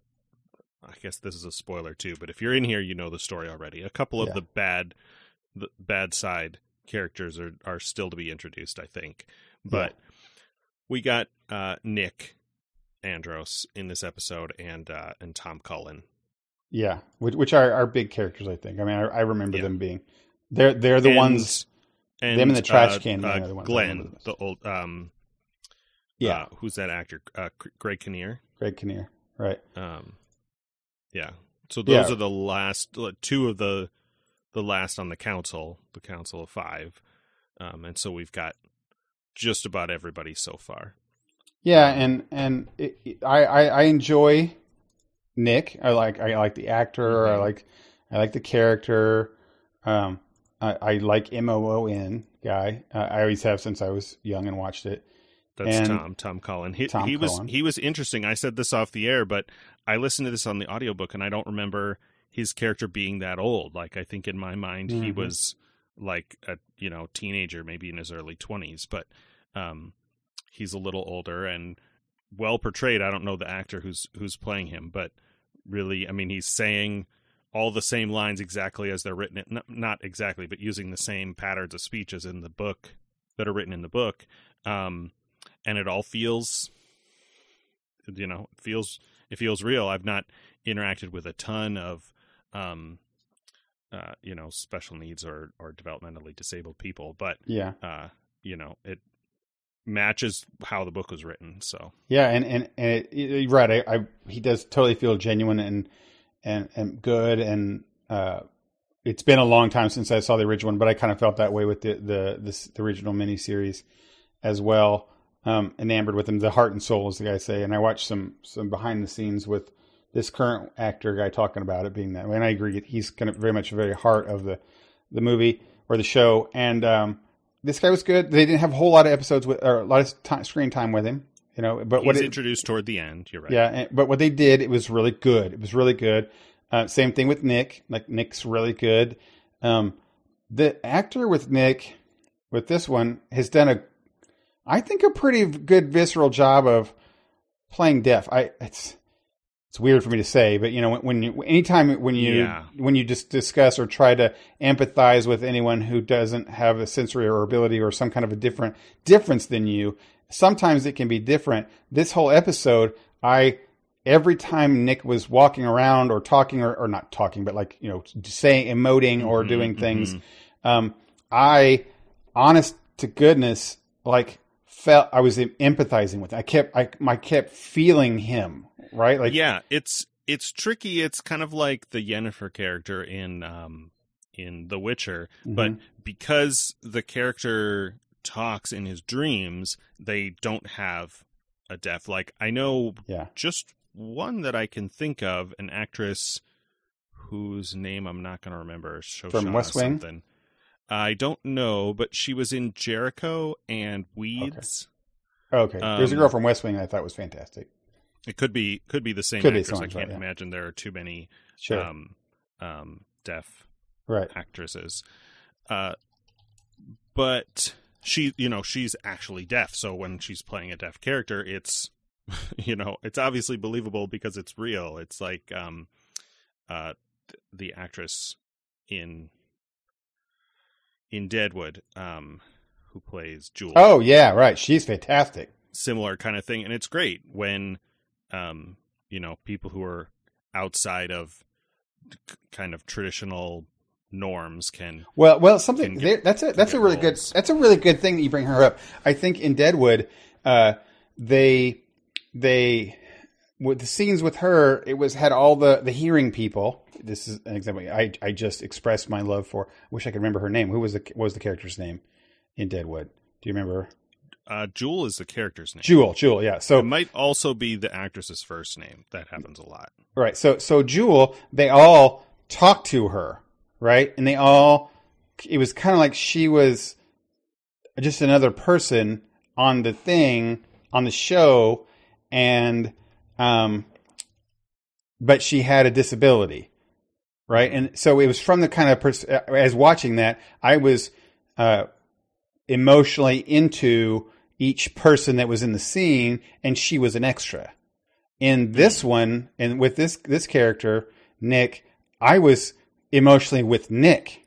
I guess this is a spoiler too, but if you're in here, you know the story already. A couple of Yeah. the bad, the bad side characters are are still to be introduced, I think. But we got uh, Nick Andros in this episode, and uh, and Tom Cullen. yeah, which, which are are big characters. I think. I mean, I, I remember Yeah. them being. They're they're the And- ones. And, Them in the trash uh, can uh, the Glenn, the old um, Yeah, uh, who's that actor? Uh, Greg Kinnear. Greg Kinnear. Right. Um, yeah. So those Yeah. are the last uh, two of the the last on the council, the council of five, um, and so we've got just about everybody so far. Yeah, and and it, it- I, I I enjoy Nick. I like I like the actor. I Mhm. like I like the character. Um, I, I like M O O N guy. Uh, I always have since I was young and watched it. That's And- Tom Tom Cullen. He, Tom he was Cullen. he was interesting. I said this off the air, but I listened to this on the audiobook and I don't remember his character being that old. Like I think in my mind he Mhm. was like a you know teenager, maybe in his early twenties, but um, he's a little older and well portrayed. I don't know the actor who's who's playing him, but really, I mean, he's saying all the same lines exactly as they're written. Not, not exactly, but using the same patterns of speech as in the book that are written in the book. Um, and it all feels, you know, feels it feels real. I've not interacted with a ton of, um, uh, you know, special needs or or developmentally disabled people, but Yeah, uh, you know, it matches how the book was written. So yeah, and and, and it, it- right. I, I he does totally feel genuine and and and good. And uh, it's been a long time since I saw the original one, but I kind of felt that way with the the this, the original miniseries as well. Um, enamored with him, the heart and soul, as the guys say. And I watched some some behind the scenes with this current actor guy talking about it being that way. And I agree, he's kind of very much the very heart of the the movie or the show. And um, this guy was good. They didn't have a whole lot of episodes with or a lot of time, screen time with him, you know. But what it, introduced toward the end. You're right. yeah, and, but what they did, it was really good. It was really good. Uh, same thing with Nick. Like Nick's really good. Um, the actor with Nick with this one has done a, I think a pretty good visceral job of playing deaf. I it's it's weird for me to say, but you know when, when you anytime when you Yeah. when you just discuss or try to empathize with anyone who doesn't have a sensory or ability or some kind of a different difference than you, sometimes it can be different. This whole episode, I every time Nick was walking around or talking or, or not talking, but like you know saying emoting or Mhm, doing things, um, I honest to goodness like felt I was empathizing with. I kept I, I kept feeling him right like yeah, it's it's tricky. It's kind of like the Yennefer character in um in The Witcher, but Mhm. because the character talks in his dreams, they don't have a deaf. Like I know yeah just one that I can think of, an actress whose name I'm not going to remember. Shoshannah West Wing? Something. I don't know, but she was in Jericho and Weeds. okay. There's a Um, girl from West Wing I thought was fantastic. It could be could be the same Could actress. I can't yeah. imagine there are too many Sure, um, um, deaf right. actresses. Uh, but she, you know, she's actually deaf. So when she's playing a deaf character, it's, [laughs] you know, it's obviously believable because it's real. It's like um, uh, th- the actress in in Deadwood, um, who plays Jewel. Oh yeah, right. She's fantastic. similar kind of thing and it's great when um you know people who are outside of kind of traditional norms can Well, well, something there, that's a that's a get really good that's a really good thing that you bring her up. I think in Deadwood, uh, they they with the scenes with her, it was had all the the hearing people. This is an example. I I just expressed my love for. I wish I could remember her name. Who was the what was the character's name in Deadwood? Do you remember? Uh Jewel is the character's name. Jewel. Jewel. Yeah. So It might also be the actress's first name. That happens a lot. Right. So so Jewel, they all talked to her, right? And they all it was kind of like she was just another person on the thing on the show and um but she had a disability. Right? And so it was from the kind of pers- as watching that, I was uh emotionally into each person that was in the scene and she was an extra. In this one and with this this character nick i was emotionally with nick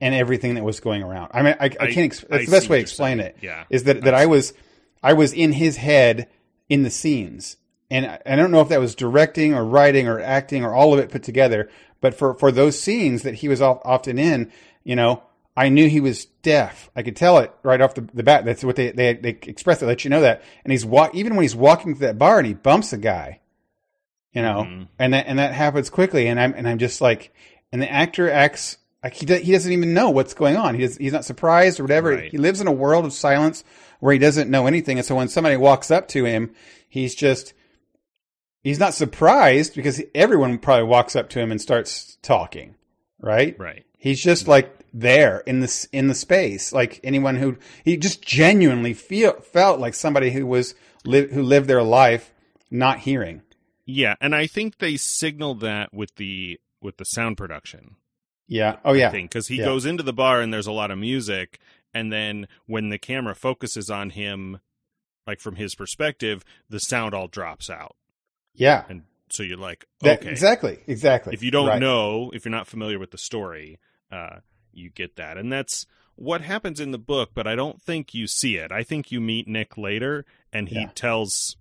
and everything that was going around. I mean i, I can't ex- I that's the best way to explain saying. it Yeah. is that that I i was i was in his head in the scenes. And I, I don't know if that was directing or writing or acting or all of it put together but for for those scenes that he was often in you know I knew he was deaf. I could tell it right off the, the bat. That's what they, they they express it, let you know that. And he's wa- even when he's walking to that bar and he bumps a guy, you know, Mhm. and that and that happens quickly. And I'm and I'm just like, and the actor acts like he do, he doesn't even know what's going on. He does, he's not surprised or whatever. Right. He lives in a world of silence where he doesn't know anything. And so when somebody walks up to him, he's just he's not surprised because everyone probably walks up to him and starts talking, right? Right. He's just like there in this in the space, like anyone who he just genuinely feel felt like somebody who was li- who lived their life not hearing. Yeah, and I think they signal that with the with the sound production. Yeah. Oh yeah. Because he Yeah. goes into the bar and there's a lot of music, and then when the camera focuses on him, like from his perspective, the sound all drops out, Yeah. and so you're like, That- okay. Exactly. Exactly. If you don't Right. know, if you're not familiar with the story, uh, you get that, and that's what happens in the book. But I don't think you see it. I think you meet Nick later, and he Yeah. tells.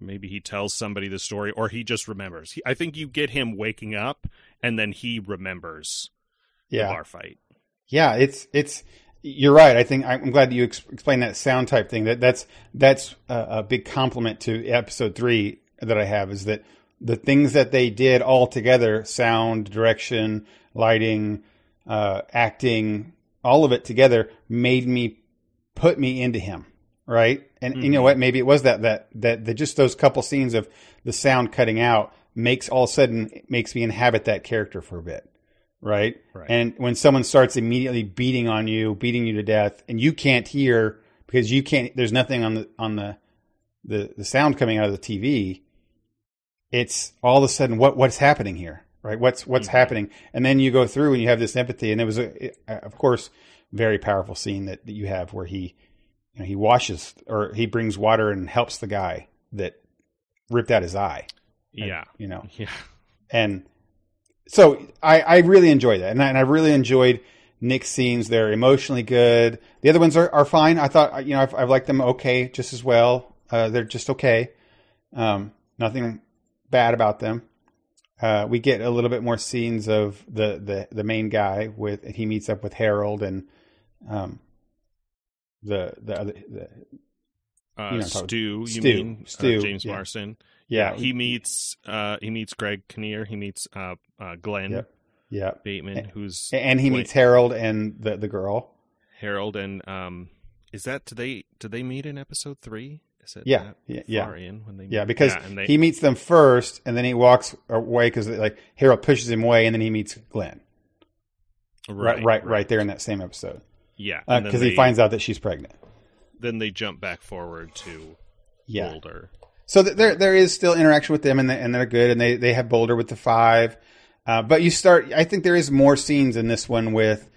Maybe he tells somebody the story, or he just remembers. He, I think you get him waking up, and then he remembers the yeah. bar fight. Yeah, it's it's. You're right. I think I'm glad that you ex- explained that sound type thing. That that's that's a, a big compliment to episode three that I have is that the things that they did all together sound, direction, lighting, uh, acting, all of it together made me put me into him. Right. And you know Mhm. what? Maybe it was that, that, that, that just those couple scenes of the sound cutting out makes all of a sudden makes me inhabit that character for a bit. Right. Right. And when someone starts immediately beating on you, beating you to death, and you can't hear because you can't, there's nothing on the, on the, the, the sound coming out of the TV, it's all of a sudden what what's happening here, right? What's what's Mhm. happening, and then you go through and you have this empathy, and it was a, it- of course very powerful scene that, that you have where he you know, he washes or he brings water and helps the guy that ripped out his eye. And, Yeah. you know, [laughs] Yeah. and so I, I really enjoyed that, and I, and I really enjoyed Nick's scenes. They're emotionally good. The other ones are, are fine. I thought you know I've, I've liked them okay just as well. Uh, they're just okay. Um, nothing bad about them. Uh, we get a little bit more scenes of the, the, the main guy with he meets up with Harold and um, the the other the, Uh, You know, talk- Stu, you Stu. mean uh, James yeah. Marsden? yeah he meets uh he meets Greg Kinnear. He meets uh, uh Glenn Yep. yeah Bateman, who's and he meets Harold and the the girl. Harold, and um, is that do they do they meet in episode three? Is it Yeah, yeah, yeah. in when they? Yeah, because and they, he meets them first, and then he walks away because like Harold pushes him away, and then he meets Glenn right, right, right, there in that same episode Yeah, because he finds out that she's pregnant. then they jump back forward to Yeah, Boulder. so th- there there is still interaction with them, and they, and they're good, and they they have Boulder with the five, uh, but you start. I think there is more scenes in this one with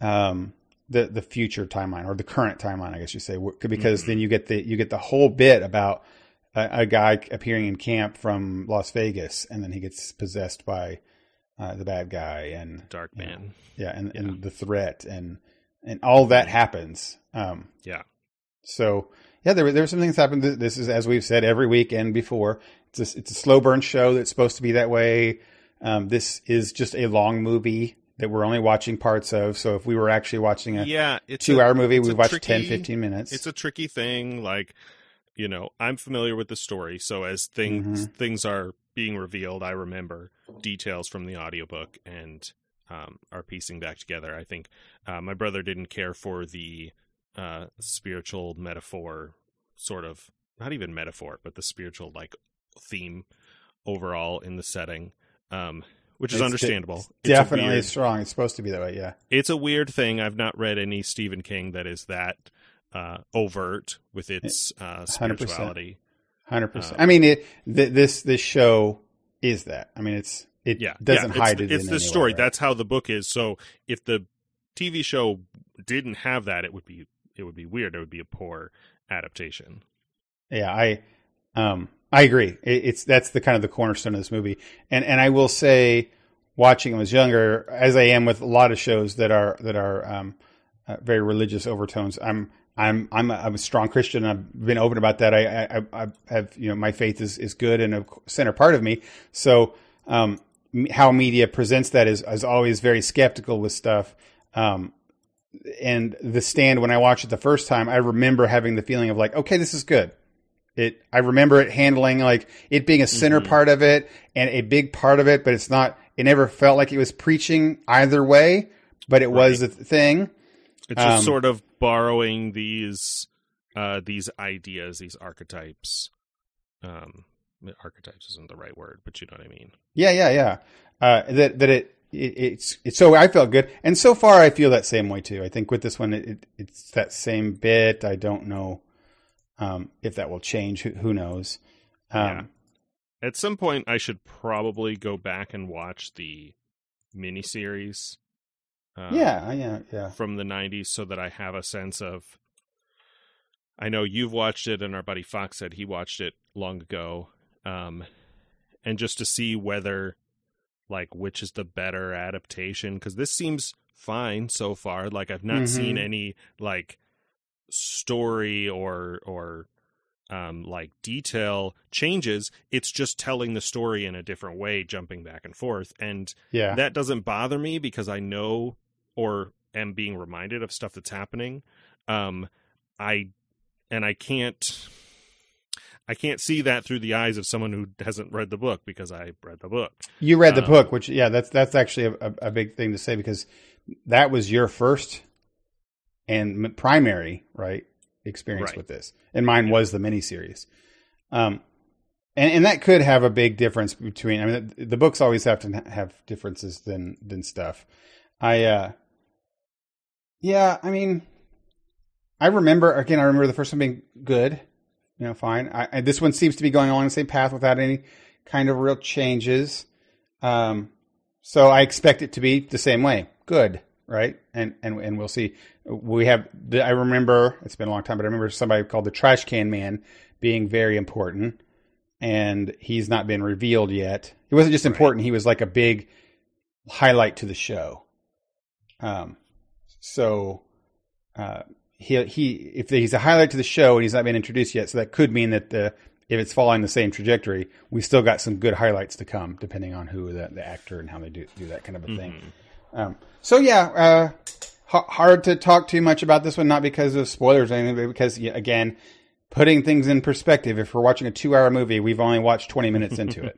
um the the future timeline or the current timeline, I guess you say, because then you get the you get the whole bit about a, a guy appearing in camp from Las Vegas, and then he gets possessed by uh, the bad guy, and Dark know, Man. yeah, and, and the threat, and and all that happens. Um, Yeah. so yeah, there were there were some things happened. This is as we've said every week and before. It's a, it's a slow burn show that's supposed to be that way. Um, this is just a long movie that we're only watching parts of. So if we were actually watching a Yeah, two a- hour movie, we a watch tricky- 10, 15 minutes. It's a tricky thing. Like, you know, I'm familiar with the story, so as things Mm-hmm. things are being revealed, I remember details from the audiobook and um, are piecing back together. I think uh, my brother didn't care for the uh, spiritual metaphor, sort of not even metaphor, but the spiritual like theme overall in the setting, um, which is It's understandable. It's It's definitely weird- strong. It's supposed to be that way. Yeah. it's a weird thing. I've not read any Stephen King that is that uh, overt with its uh, spirituality. Hundred percent. Um, I mean, it th- this this show is that. I mean, it's it Yeah, doesn't yeah, hide it's, it. It's the any way, story. right? That's how the book is. So if the TV show didn't have that, it would be it would be weird. It would be a poor adaptation. Yeah, I um I agree. It, it's that's the kind of the cornerstone of this movie. And and I will say, watching when I was younger, as I am with a lot of shows that are that are um, uh, very religious overtones, I'm I'm I'm a, I'm a strong Christian. I've been open about that. I, I I have you know my faith is is good and a center part of me. So um, how media presents that is is always very skeptical with stuff. Um, and the stand when I watched it the first time, I remember having the feeling of like, okay, this is good. It I remember it handling like it being a center Mhm. part of it and a big part of it, but it's not. It never felt like it was preaching either way, but it was a thing. It's just Um, sort of borrowing these uh, these ideas, these archetypes. Um, archetypes isn't the right word, but you know what I mean. Yeah, yeah, yeah. Uh, that that it, it it's it's so I felt good, and so far I feel that same way too. I think with this one, it, it it's that same bit. I don't know um, if that will change. Who, who knows? Um, At some point, I should probably go back and watch the miniseries. Um, yeah, yeah, yeah. from the 90s so that I have a sense of I know you've watched it and our buddy Fox said he watched it long ago um and just to see whether like which is the better adaptation cuz this seems fine so far like I've not seen Mhm. any like story or or um like detail changes it's just telling the story in a different way jumping back and forth and Yeah, that doesn't bother me because I know or am being reminded of stuff that's happening. Um, I and I can't I can't see that through the eyes of someone who hasn't read the book because I read the book. you read the um, book, which yeah, that's that's actually a, a, a big thing to say because that was your first and primary right experience Right. with this, and mine was the miniseries. Um, and and that could have a big difference between. I mean, the, the books always have to have differences than than stuff. I uh, yeah, I mean, I remember again. I remember the first one being good, you know, fine. I, I, this one seems to be going along the same path without any kind of real changes. Um, so I expect it to be the same way, good, right? And and and we'll see. We have. I remember it's been a long time, but I remember somebody called the Trash Can Man being very important, and he's not been revealed yet. He wasn't just important; right. he was like a big highlight to the show. Um, so uh, he he if he's a highlight to the show and he's not been introduced yet, so that could mean that the if it's following the same trajectory, we still got some good highlights to come, depending on who the, the actor and how they do do that kind of a thing. Um, so yeah, uh, h- hard to talk too much about this one, not because of spoilers or anything, but because yeah, again, putting things in perspective. If we're watching a two-hour movie, we've only watched twenty minutes into it.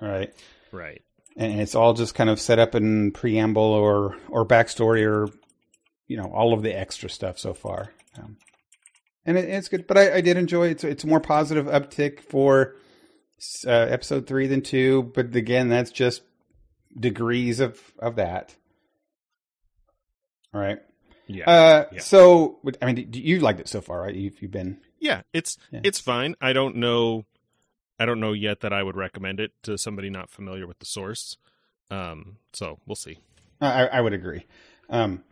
all [laughs] right, right, and it's all just kind of set up in preamble or or backstory or you know all of the extra stuff so far. Um, and it, it's good. But I, I, did enjoy it. It's, it's a more positive uptick for uh, episode three than two. But again, that's just degrees of of that. All right. Yeah. Uh, yeah. So, I mean, you liked it so far, right? You've, you've been. Yeah, it's yeah. it's fine. I don't know. I don't know yet that I would recommend it to somebody not familiar with the source. Um, so we'll see. I, I would agree. Um,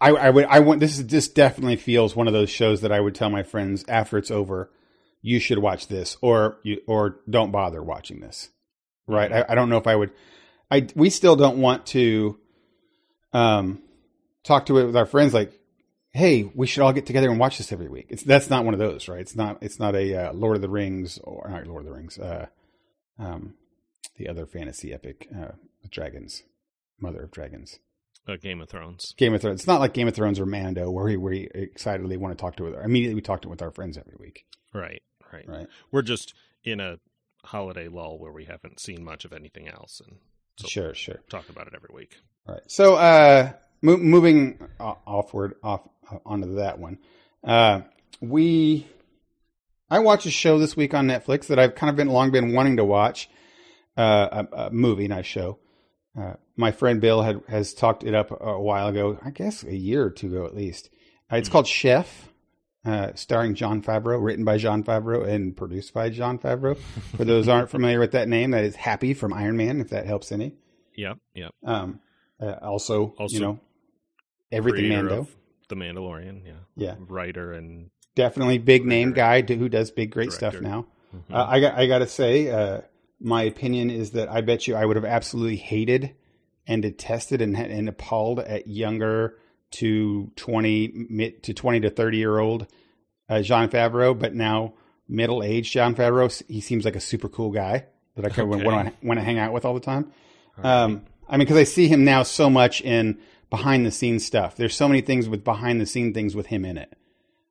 I, I would I want this is this definitely feels one of those shows that I would tell my friends after it's over, you should watch this or you or don't bother watching this. Right? I, I don't know if I would I we still don't want to um talk to it with our friends like hey we should all get together and watch this every week it's that's not one of those right it's not it's not a uh, lord of the rings or not lord of the rings uh um the other fantasy epic uh dragons mother of dragons uh, Game of Thrones. Game of Thrones. It's not like Game of Thrones or Mando where we, we excitedly want to talk to it. Immediately we talk to it with our friends every week. Right, right. Right. We're just in a holiday lull where we haven't seen much of anything else. and so Sure, sure. Talk about it every week. All right. So uh, mo- moving offward, off uh, onto that one. Uh, we, I watched a show this week on Netflix that I've kind of been long been wanting to watch. Uh, a, a movie, not a show. Uh, my friend Bill had has talked it up a while ago. I guess a year or two ago at least. Uh, it's mm called Chef, uh, starring Jon Favreau, written by Jon Favreau and produced by Jon Favreau. For those aren't familiar with that name, that is Happy from Iron Man. If that helps any. Yep. Yep. Um. Uh, also, also, you know, everything Mando. The Mandalorian. Yeah. Yeah. Writer and definitely big name guy who does big great director. stuff now. Mm-hmm. Uh, I got I got to say uh, my opinion is that I bet you I would have absolutely hated and detested and, and appalled at younger to 20 mid to 20 to 30 year old uh, Jon Favreau, but now middle aged Jon Favreau. He seems like a super cool guy that I kind of want to want to hang out with all the time. Right. Um, I mean, because I see him now so much in behind the scenes stuff. There's so many things with behind the scene things with him in it,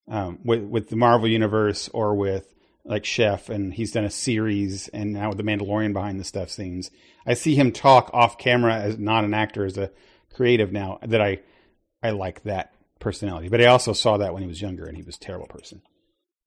um, with with the Marvel universe or with like Chef, and he's done a series, and now with the Mandalorian behind the stuff scenes. I see him talk off camera as not an actor, as a creative now. That I I like that personality, but I also saw that when he was younger, and he was a terrible person.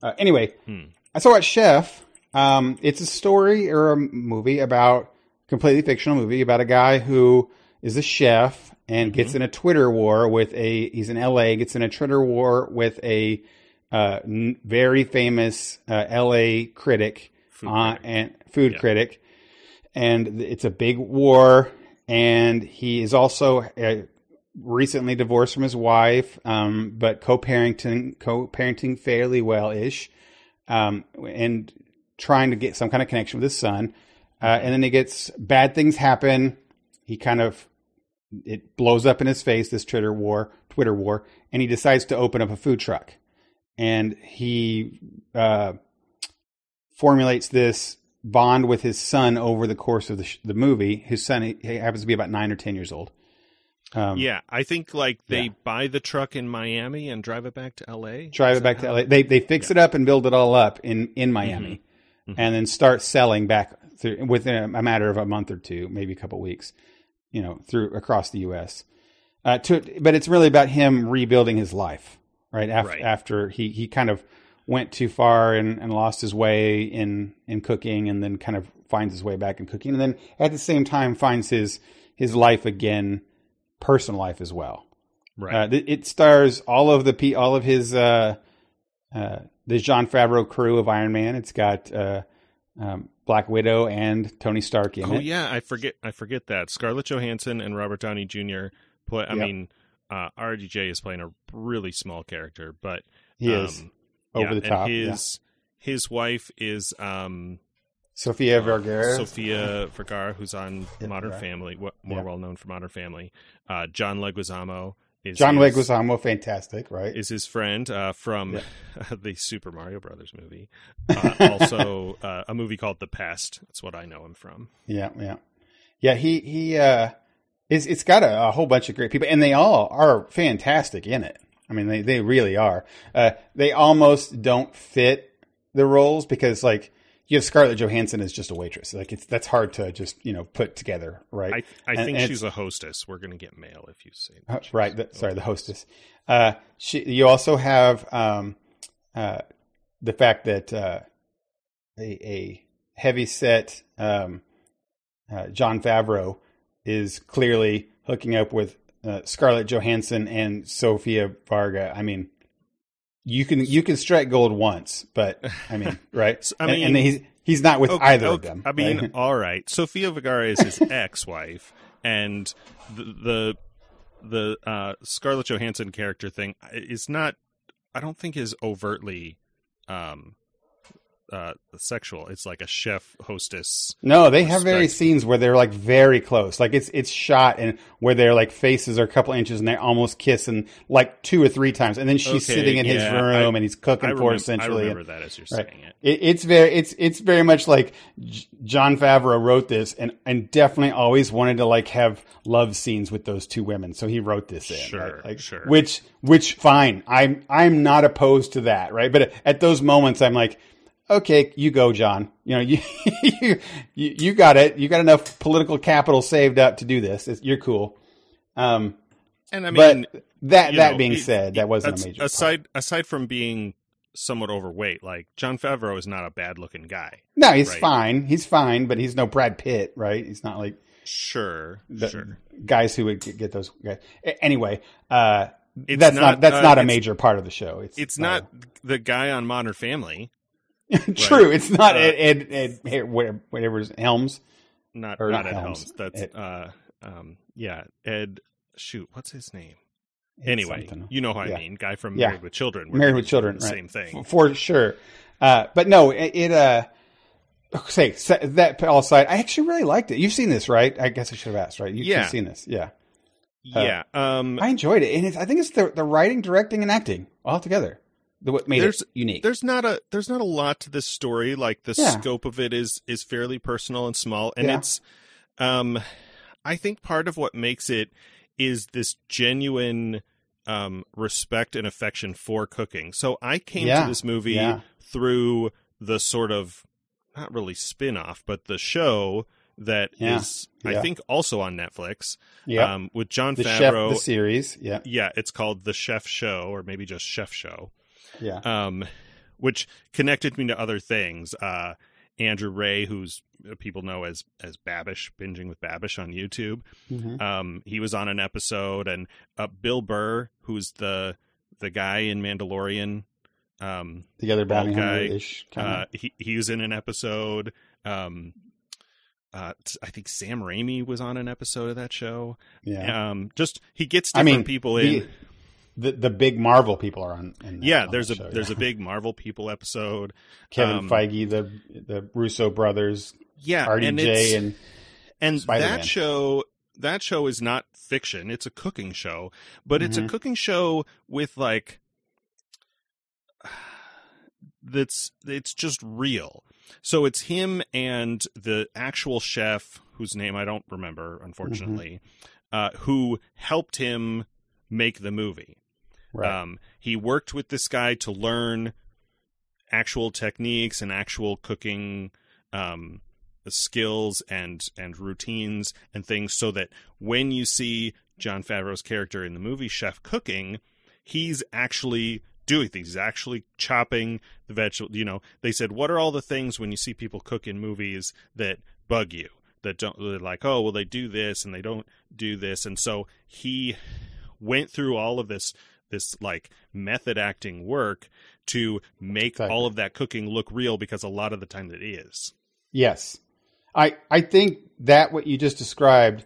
Uh, anyway, hmm. I saw what Chef. Um, it's a story or a movie about completely fictional movie about a guy who is a chef and mm-hmm. gets in a Twitter war with a. He's in L.A. Gets in a Twitter war with a uh, n- very famous uh, L.A. critic, food uh, critic. and food yeah. critic, and it's a big war. And he is also uh, recently divorced from his wife, um, but co-parenting co-parenting fairly well ish, um, and trying to get some kind of connection with his son. Uh, and then he gets bad things happen. He kind of it blows up in his face this Twitter war, Twitter war, and he decides to open up a food truck and he uh, formulates this bond with his son over the course of the, sh- the movie. His son he, he happens to be about nine or ten years old. Um, yeah, I think like they yeah. buy the truck in Miami and drive it back to L.A. Drive Is it back to L.A. They they fix yeah. it up and build it all up in in mm-hmm. Miami, mm-hmm. Mm-hmm. and then start selling back through, within a matter of a month or two, maybe a couple weeks. You know, through across the U.S. Uh, to, but it's really about him rebuilding his life right? After, right. after he, he kind of went too far and, and lost his way in, in cooking and then kind of finds his way back in cooking. And then at the same time finds his, his life again, personal life as well. Right. Uh, it stars all of the, P, all of his, uh, uh, the Jon Favreau crew of Iron Man. It's got, uh, um, Black Widow and Tony Stark in oh, it. Oh yeah, I forget I forget that Scarlett Johansson and Robert Downey Jr. play. I Yep. mean, uh, RDJ is playing a really small character, but He is um, over yeah, the top. And yeah. his his wife is um, Sofia Vergara. Sofia Vergara, who's on Yeah, Modern right. Family, more Yeah. well known for Modern Family. Uh, John Leguizamo is John his, Leguizamo, fantastic, right? is his friend uh, from Yeah. [laughs] the Super Mario Brothers movie. Uh, also, [laughs] uh, a movie called The Pest. That's what I know him from. Yeah, yeah, yeah. He he uh, is. It's got a, a whole bunch of great people, and they all are fantastic in it. I mean, they they really are. Uh, they almost don't fit the roles because, like, you have Scarlett Johansson as just a waitress. Like, it's that's hard to just you know put together, right? I, I And- think and she's a hostess. We're going to get mail if you say Uh, that. right. The, sorry, the hostess. Uh, she, you also have um, uh, the fact that uh, a, a heavy set um, uh, Jon Favreau is clearly hooking up with uh, Scarlett Johansson and Sofia Varga. I mean, you can you can strike gold once, but I mean, [laughs] right? I And- mean- and, he's he's not with Okay, either of them. I mean, right? [laughs] all right. Sofia Vergara is his [laughs] ex-wife, and the the, the uh, Scarlett Johansson character thing is not. I don't think is overtly um, uh, sexual. It's like a chef hostess. No, they have very scenes where they're like very close. Like it's it's shot and where their like faces are a couple inches and they almost kiss and like two or three times. And then she's Okay, sitting in his room I- and he's cooking I for her remember, I essentially. remember that as you're Right. saying it. It, it's very it's it's very much like J- Jon Favreau wrote this and and definitely always wanted to like have love scenes with those two women. So he wrote this in. Sure, right? Like, sure. Which which fine. I'm I'm not opposed to that, right? But at those moments I'm like okay, you go, Jon. You know, [laughs] you you you got it. You got enough political capital saved up to do this. It's, you're cool. Um, And I mean, but that that know, being it- said, that wasn't as- a major part. aside aside from being somewhat overweight. Like Jon Favreau is not a bad looking guy. No, he's right. fine. He's fine, but he's no Brad Pitt, right? He's not like Sure, sure. guys who would get, those guys. Anyway, uh, It's that's not, that's uh, not a major part of the show. It's It's not the guy on Modern Family. [laughs] true. It's not Uh, Ed, Ed, Ed, Ed whatever's Helms. Not Or not not Ed Helms. Helms. That's Ed- uh um yeah Ed. Shoot, what's his name? It's Anyway, something. you know who Yeah. I mean. Guy from Yeah. Married with Children. Married with Children, right. Same thing. For sure. Uh, but no, it, it uh, say that all aside, I actually really liked it. You've seen this, right? I guess I should have asked, right? You, Yeah. You've seen this, yeah. Yeah. Um. I enjoyed it, and it's, I think it's the the writing, directing, and acting all together. What made There's- it unique. there's not a there's not a lot to this story. Like the Yeah. scope of it is is fairly personal and small, and Yeah. it's um, I think part of what makes it is this genuine um respect and affection for cooking. So I came Yeah. to this movie through the sort of not really spin-off, but the show that is Yeah. I Yeah. think also on Netflix. Yeah, Um with Jon the chef, the series. Yeah, yeah, it's called The Chef Show or maybe just Chef Show yeah, um, which connected me to other things. Uh, Andrew Rea, who's uh, people know as as Babish, binging with Babish on YouTube. Mhm. Um, he was on an episode, and uh, Bill Burr, who's the the guy in Mandalorian. Um, the other bounty guy, hunter ish kind uh, he he was in an episode. Um, uh, I think Sam Raimi was on an episode of that show. yeah. Um, just he gets I different mean, people in. The the big Marvel people are on. yeah, there's a show, there's yeah. a big Marvel people episode. Kevin um, Feige, the the Russo brothers, Yeah, and RDJ, and and Spider-Man. that show that show is not fiction it's a cooking show but it's a Mhm. cooking show with like [sighs] that's it's just real so it's him and the actual chef whose name i don't remember unfortunately uh, who helped him make the movie right. um, he worked with this guy to learn actual techniques and actual cooking um, skills and and routines and things, so that when you see Jon Favreau's character in the movie Chef cooking, he's actually doing things. He's actually chopping the vegetable. You know, they said, "What are all the things when you see people cook in movies that bug you?" That don't they're like, oh well, they do this and they don't do this, and so he went through all of this this like method acting work to make Exactly. all of that cooking look real because a lot of the time it is. Yes. I I think that what you just described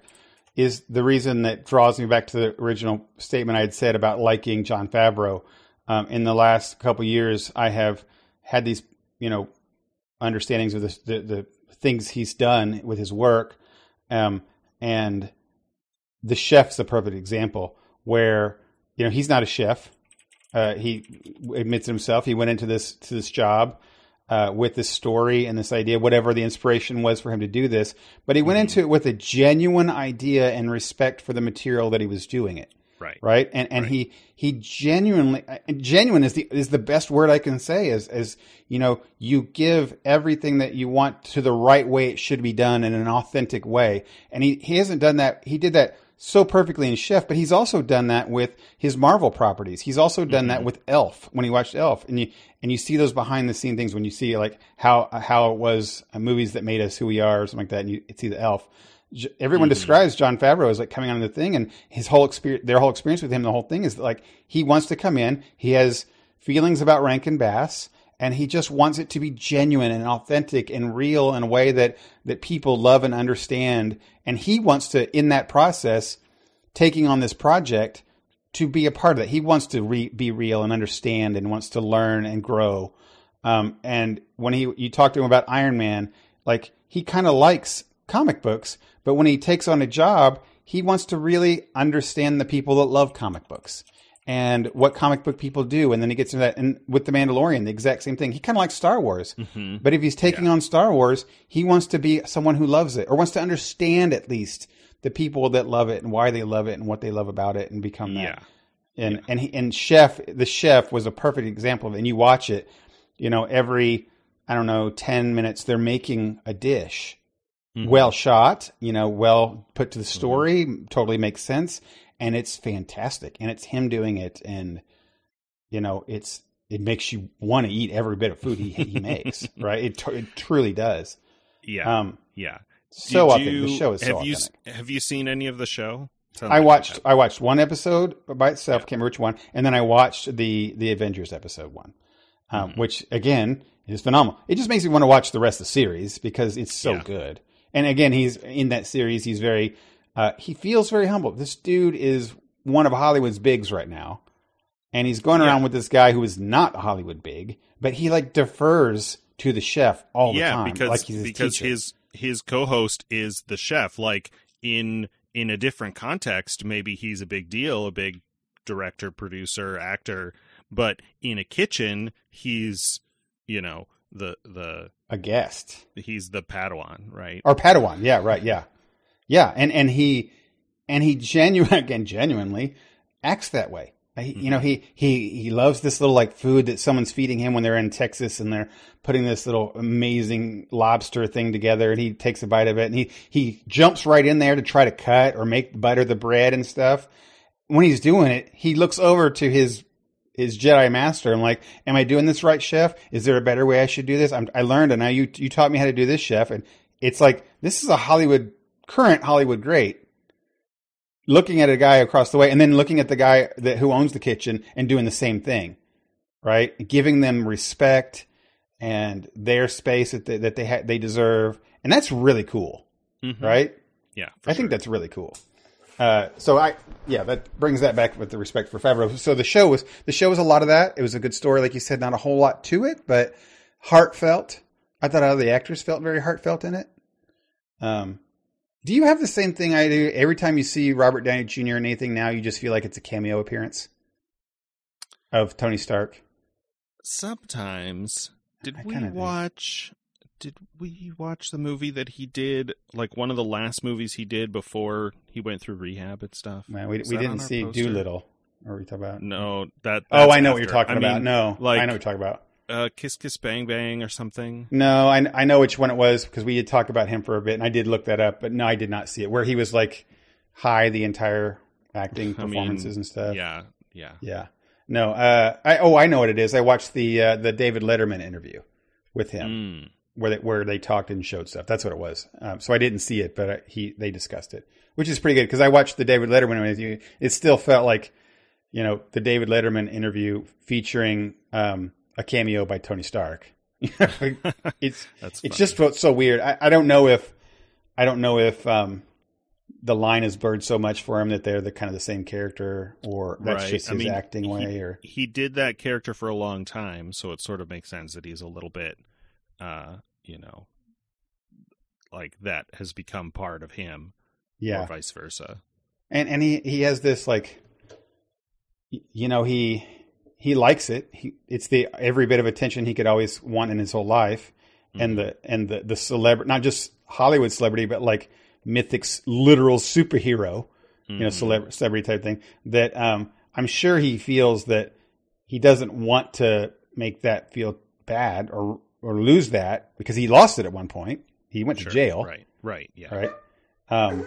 is the reason that draws me back to the original statement I had said about liking Jon Favreau. Um, in the last couple years, I have had these, you know, understandings of the, the, the things he's done with his work, um, and the chef's a perfect example where you know he's not a chef. Uh, he admits himself. He went into this to this job uh, with this story and this idea, whatever the inspiration was for him to do this. But he went into it with a genuine idea and respect for the material that he was doing it. Right. Right. And and Right. he he genuinely genuine is the is the best word I can say is is you know you give everything that you want to the right way it should be done in an authentic way. And he he hasn't done that. He did that so perfectly in Chef, but he's also done that with his Marvel properties. He's also done that with Elf when he watched Elf, and you and you see those behind the scene things when you see like how how it was uh, movies that made us who we are or something like that, and you see the Elf. J- Everyone describes Jon Favreau as like coming on the thing, and his whole experience, their whole experience with him, the whole thing is like he wants to come in. He has feelings about Rankin Bass, and he just wants it to be genuine and authentic and real in a way that that people love and understand. And he wants to, in that process, taking on this project to be a part of it. He wants to re- be real and understand, and wants to learn and grow. Um, and when he you talk to him about Iron Man, like he kind of likes comic books, but when he takes on a job, he wants to really understand the people that love comic books and what comic book people do. And then he gets into that. And with the Mandalorian, the exact same thing. He kind of likes Star Wars, but if he's taking on Star Wars, he wants to be someone who loves it or wants to understand at least the people that love it and why they love it and what they love about it and become that Yeah. and and he, and chef the chef was a perfect example of it and you watch it you know every i don't know 10 minutes they're making a dish Mhm. well shot you know well put to the story totally makes sense and it's fantastic and it's him doing it and you know it's it makes you want to eat every bit of food he, he [laughs] makes right it, tr- it truly does Yeah. um yeah. so Did authentic. the show is so have you authentic s- have you seen any of the show? Sounds I watched. I watched one episode by itself, can't remember which one, and then I watched the the Avengers episode one, um, Mm-hmm. which again is phenomenal. It just makes me want to watch the rest of the series because it's so Yeah. good. And again, he's in that series. He's very uh, he feels very humble. This dude is one of Hollywood's bigs right now, and he's going Yeah. around with this guy who is not a Hollywood big, but he like defers to the chef all the yeah, time, because like his because teacher. his his co-host is the chef. Like in in a different context, maybe he's a big deal, a big director, producer, actor, but in a kitchen, he's you know the the a guest. he's the Padawan, right? or Padawan. Yeah, right. Yeah, yeah, and and he and he genuine [laughs] again genuinely acts that way. He, You know, mm-hmm. he he he loves this little like food that someone's feeding him when they're in Texas and they're putting this little amazing lobster thing together, and he takes a bite of it and he he jumps right in there to try to cut or make butter the bread and stuff. When he's doing it, he looks over to his his Jedi master. I'm like, am I doing this right, chef? Is there a better way I should do this? I'm, I learned, and now you you taught me how to do this, chef. And it's like this is a Hollywood current Hollywood great. Looking at a guy across the way, and then looking at the guy that who owns the kitchen and doing the same thing, right? Giving them respect and their space that they, that they ha- they deserve, and that's really cool, Mhm. right? Yeah, I think that's really cool. Uh, so I, yeah, that brings that back with the respect for Favreau. So the show was the show was a lot of that. It was a good story, like you said, not a whole lot to it, but heartfelt. I thought all the actors felt very heartfelt in it. Um, do you have the same thing I do? Every time you see Robert Downey Jr. in anything now, you just feel like it's a cameo appearance of Tony Stark. sometimes did I we kinda do. watch did we watch the movie that he did like one of the last movies he did before he went through rehab and stuff Man, we we didn't see poster? Doolittle. Or are we talking about? no that Oh, I know what you're talking I about. mean, no, like- I know what you're talking about. Uh kiss kiss bang bang or something No, I, I know which one it was because we had talked about him for a bit, and I did look that up. But no, I did not see it. Where he was like high the entire acting I mean, performances and stuff. yeah yeah yeah. No, uh, I oh I know what it is. I watched the uh, the David Letterman interview with him Mm. where they, where they talked and showed stuff. That's what it was. Um, so I didn't see it, but uh, he they discussed it, which is pretty good because I watched the David Letterman interview. It still felt like you know the David Letterman interview featuring um, a cameo by Tony Stark. [laughs] it's that's it just felt so weird. I, I don't know if I don't know if um, the line is blurred so much for him that they're the kind of the same character, or that's Right. just I his mean, acting way, or he did that character for a long time, so it sort of makes sense that he's a little bit, uh, you know, like that has become part of him, yeah. or vice versa. and and he he has this like you know he he likes it. He it's the every bit of attention he could always want in his whole life. And the and the the celebrity not just hollywood celebrity but like mythic literal superhero you know celeb- celebrity type thing that um i'm sure he feels that he doesn't want to make that feel bad or or lose that because he lost it at one point. He went Sure. to jail. Right, right, yeah. right? Um,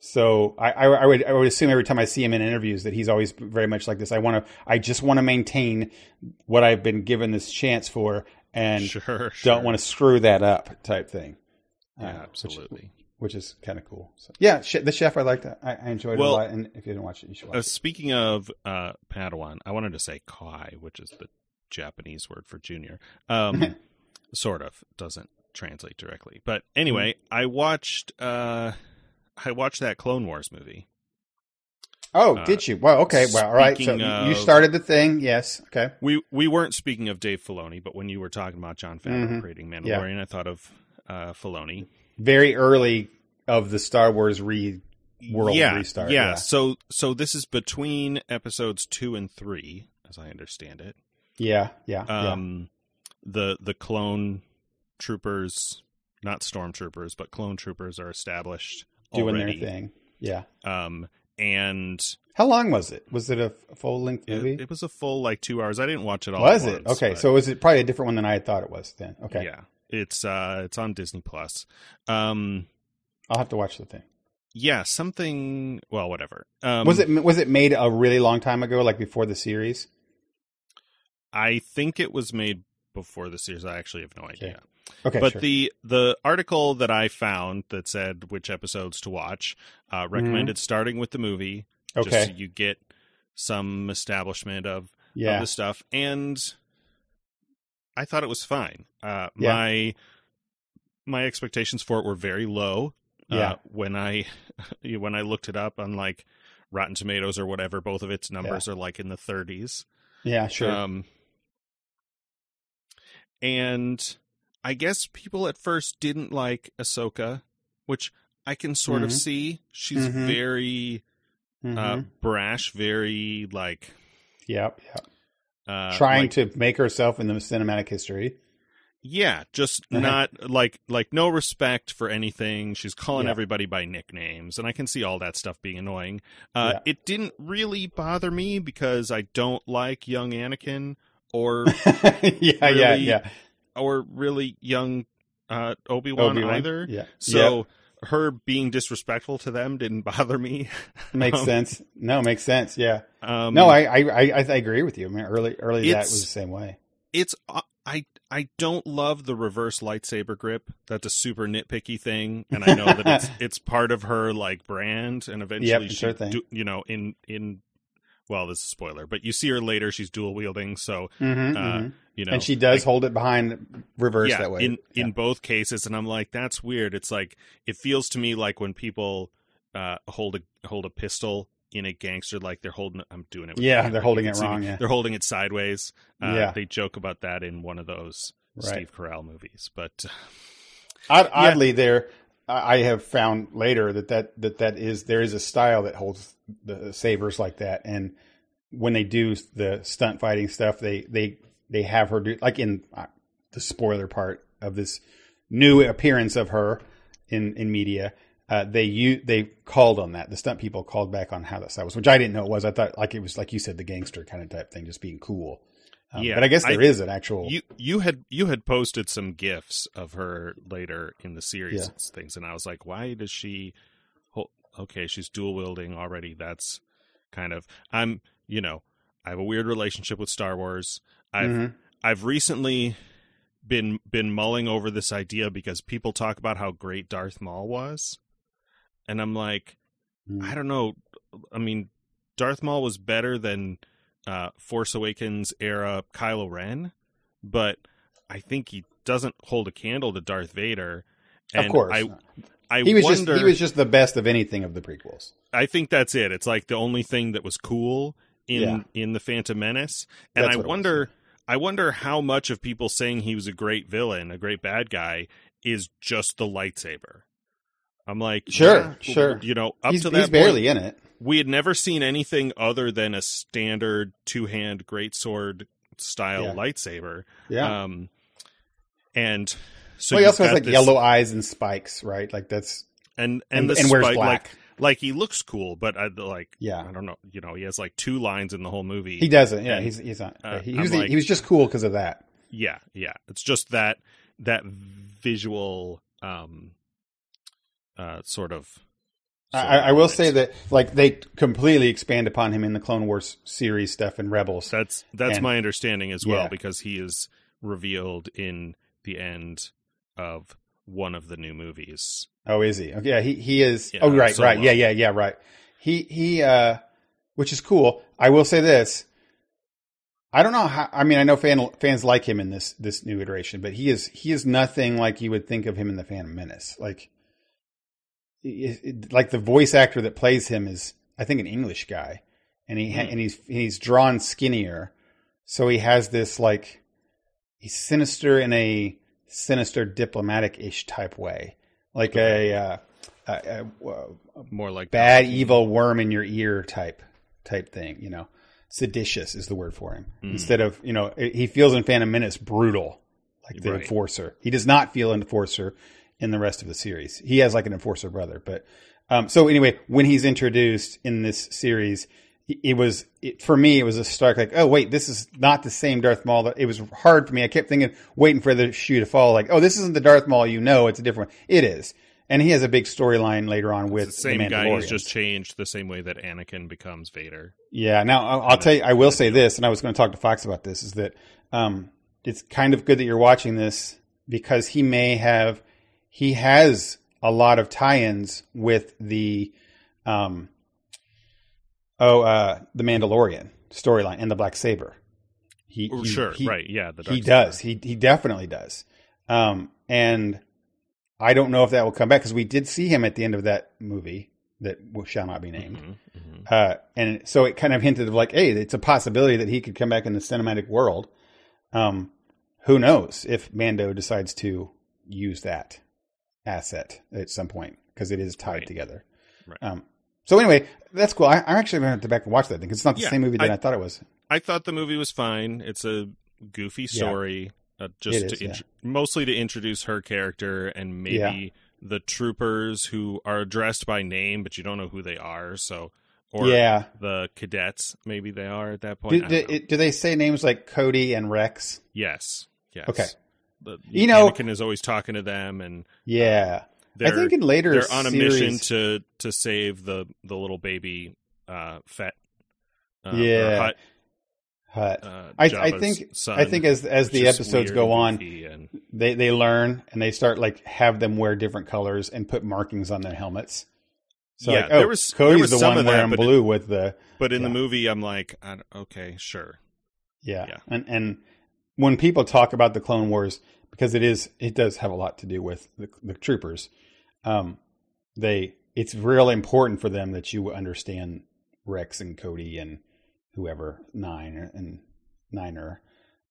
so I, I, I would I would assume every time I see him in interviews that he's always very much like this. I want to I just want to maintain what I've been given this chance for, and sure, sure. don't want to screw that up type thing. Yeah, Uh, which- absolutely. Which, is kind of cool. So, yeah, sh- the chef I liked. I, I enjoyed Well- it a lot. And if you didn't watch it, you should watch Uh, it. speaking of uh, Padawan, I wanted to say Kai, which is the Japanese word for junior. Um, [laughs] sort of doesn't translate directly, but anyway, Hmm. I watched. Uh, I watched that Clone Wars movie. Oh, uh, did you? Well, okay. Well, all right. So speaking you started the thing. Yes. Okay. We we weren't speaking of Dave Filoni, but when you were talking about Jon Favreau Mhm. creating Mandalorian, I thought of uh, Filoni. Very early of the Star Wars re world yeah, restart. Yeah. So so this is between episodes two and three, as I understand it. Yeah. Yeah. yeah. Um, the the clone troopers, not stormtroopers, but clone troopers are established Doing already. their thing. Yeah. Um, and How long was it? Was it a full length movie? it was a full like two hours. I didn't watch it all. was it? once, Okay, but- so was it probably a different one than I had thought it was then? Okay, yeah, it's uh, it's on Disney Plus. Um, I'll have to watch the thing. yeah, something. Well, whatever. Um, was it was it made a really long time ago, like before the series? I think it was made before the series. I actually have no idea. Okay, but sure. the the article that I found that said which episodes to watch uh, recommended starting with the movie, just Mm-hmm. okay, so you get some establishment of, of yeah, the stuff. And I thought it was fine. Uh, Yeah. My my expectations for it were very low. Yeah. Uh, when I [laughs] when I looked it up on like Rotten Tomatoes or whatever, both of its numbers are like in the 30s. yeah, sure. Um, and I guess people at first didn't like Ahsoka, which I can sort of Mhm. see. She's Mhm. very uh, Mhm. brash, very like yep, yep. uh, Trying like- to make herself in the cinematic history. yeah, just Uh-huh. not like like no respect for anything. She's calling Yeah. everybody by nicknames, and I can see all that stuff being annoying. Uh, Yeah. It didn't really bother me because I don't like young Anakin or [laughs] yeah, yeah, Really yeah. Or really young uh, Obi Wan either. Yeah. So her being disrespectful to them didn't [laughs] bother me. Makes um, sense. No, makes sense. Yeah. Um, no, I, I, I, I agree with you. I mean, early, early that was the same way. it's uh, I I don't love the reverse lightsaber grip. That's a super nitpicky thing, and I know that it's [laughs] it's part of her like brand, and eventually Yep, she, sure thing. do, you know, in in well, this is a spoiler, but you see her later. She's dual wielding, so Mm-hmm, uh, you know, and she does like, hold it behind reverse yeah, that way. in yeah. in both cases, and I'm like, that's weird. It's like it feels to me like when people uh, hold a hold a pistol in a gangster, like they're holding. I'm doing it. With Yeah, they're holding it wrong, yeah. they're holding it sideways. Uh, Yeah. they joke about that in one of those Right. Steve Carell movies, but Odd, Oddly, there I have found later that, that that that is there is a style that holds the sabers like that, and when they do the stunt fighting stuff, they they they have her do like in uh, the spoiler part of this new appearance of her in in media. Uh, they you they called on that. The stunt people called back on how that style was, which I didn't know it was. I thought like it was like you said, the gangster kind of type thing, just being cool. Um, Yeah, but I guess I- there is an actual. you you had you had posted some gifs of her later in the series Yeah. things, and I was like, why does she? hol- Okay, she's dual wielding already. That's kind of I'm you know I have a weird relationship with Star Wars. I've Mhm. I've recently been been mulling over this idea because people talk about how great Darth Maul was, and I'm like, Mhm. I don't know. I mean, Darth Maul was better than uh, Force Awakens era Kylo Ren, but I think he doesn't hold a candle to Darth Vader. And of course. I I he was wonder. just he was just the best of anything of the prequels. I think that's it. It's like the only thing that was cool in Yeah. in the Phantom Menace, and That's I what it was, wonder, I wonder how much of people saying he was a great villain, a great bad guy, is just the lightsaber. I'm like, Sure, yeah, sure. You know, up he's to he's that barely in it. We had never seen anything other than a standard two hand greatsword style Yeah. lightsaber. Yeah. Um, and so well, he also has like this- yellow eyes and spikes, right? Like that's and and, and, the and wears spike, black. like like he looks cool, but I like Yeah. I don't know, you know, he has like two lines in the whole movie. he doesn't. Yeah, And, he's he's not. uh, he, he was like- he was just cool because of that. Yeah, yeah. It's just that that visual um uh sort of sort I, I will say that like they completely expand upon him in the Clone Wars series stuff and Rebels. that's that's and- my understanding as well Yeah. because he is revealed in the end of one of the new movies. Oh, is he? Okay, yeah, he he is. Yeah, oh, right, Solo. right. Yeah, yeah, yeah. Right. He he. uh Which is cool. I will say this. I don't know how. I mean, I know fan, fans like him in this this new iteration, but he is he is nothing like you would think of him in the Phantom Menace. Like, it- it- like the voice actor that plays him is, I think, an English guy, and he Hmm. and he's he's drawn skinnier, so he has this like he's sinister in a sinister diplomatic ish type way, like a, uh, a, a, a More like bad evil worm in your ear type type thing. You know, seditious is the word for him. Mm. Instead of you know, he feels in Phantom Menace brutal, like the Right. enforcer. He does not feel an enforcer in the rest of the series. He has like an enforcer brother, but um, so anyway, when he's introduced in this series. it- was it, for me. It was a stark like, oh wait, this is not the same Darth Maul. It was hard for me. I kept thinking, waiting for the shoe to fall. Like, oh, this isn't the Darth Maul you know. It's a different one. It is, and he has a big storyline later on with the same the guy. Mandalorians. just changed the same way that Anakin becomes Vader. Yeah. Now I'll, I'll tell you. I will say this, and I was going to talk to Fox about this. Is that um, it's kind of good that you're watching this because he may have he has a lot of tie-ins with the um, oh uh, the Mandalorian storyline and the Black Saber. He, he- sure, he- right? Yeah, the he dark does. He he definitely does. Um, and I don't know if that will come back because we did see him at the end of that movie that shall not be named. Mhm, mhm. Uh, and so it kind of hinted of like, hey, it's a possibility that he could come back in the cinematic world. Um, who knows if Mando decides to use that asset at some point because it is tied Right. together. Right. Um, so anyway, that's cool. I, I'm actually going to have to back and watch that thing because it's not the Yeah, same movie that I, I- thought it was. I thought the movie was fine. It's a goofy story, uh, just It to is, yeah. mostly to introduce her character and maybe the troopers who are addressed by name, but you don't know who they are. So, or yeah. the cadets, maybe they are at that point. Do, do, do they say names like Cody and Rex? yes, yes. Okay. The, You know- Anakin is always talking to them, and Yeah. I think in later they're on a series, mission to to save the the little baby uh, Fett. Uh, Yeah. Hutt, Hutt. uh, I- I think- son, I think as as the episodes go on, and they they learn and they start like have them wear different colors and put markings on their helmets. So Yeah, like, oh, there was- there was the some one that, wearing but- blue with the But in the movie, I'm like, okay, sure. yeah. Yeah. And and when people talk about the Clone Wars, because it is it does have a lot to do with the, the troopers. Um, they it's really important for them that you understand Rex and Cody and whoever nine and Niner.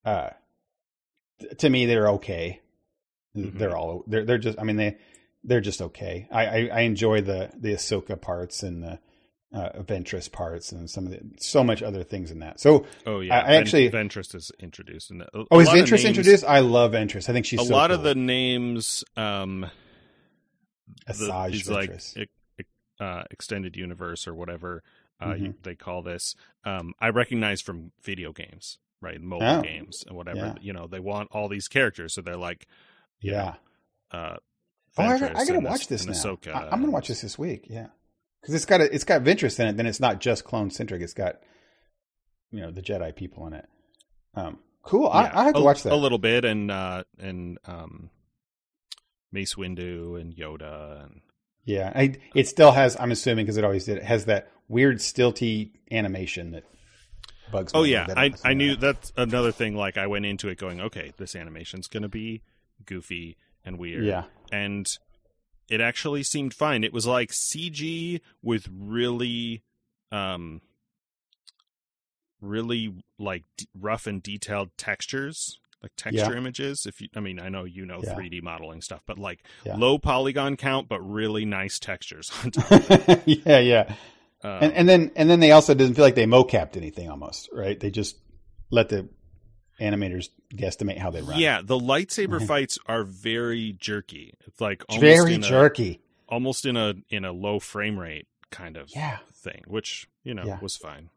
Uh, to me, they're okay. Mhm. They're all they're they're just. I mean they they're just okay. I I, I enjoy the the Ahsoka parts and the uh, Ventress parts and some of the so much other things in that. So Oh yeah, I- I actually- Ventress is introduced. In oh, is Ventress introduced? I love Ventress. I think she's a so lot of the names, um, the, Asajj these like uh, extended universe or whatever uh, Mm-hmm. you, they call this. Um, I recognize from video games, right? Mobile Oh, games and whatever. yeah. You know, they want all these characters, so they're like, yeah. know, uh, Oh, I, I gotta watch this now. Ahsoka I, am gonna watch this this week. Yeah, because it's got a, it's got Ventress in it. Then it's not just clone centric. It's got you know the Jedi people in it. Um, cool. I, Yeah, I have to a, watch that. a little bit, and uh, and um, Mace Windu and Yoda, and Yeah, I, it still has. I'm assuming because it always did. It has that weird stilty animation that bugs. oh yeah. I I knew that. that's another thing. Like I went into it going, okay, this animation's gonna be goofy and weird, Yeah, and it actually seemed fine. It was like CG with really, um, really like d- rough and detailed textures, like texture Yeah. images. If you, I mean, I know you know Yeah. 3D modeling stuff, but like Yeah. low polygon count, but really nice textures. [laughs] on [laughs] top. yeah, yeah. Um, And and then and then they also didn't feel like they mocapped anything almost, right? They just let the animators guesstimate how they run. yeah, the lightsaber [laughs] fights are very jerky. It's like almost very in a- jerky. almost in a in a low frame rate kind of Yeah. thing, which you know Yeah. was fine.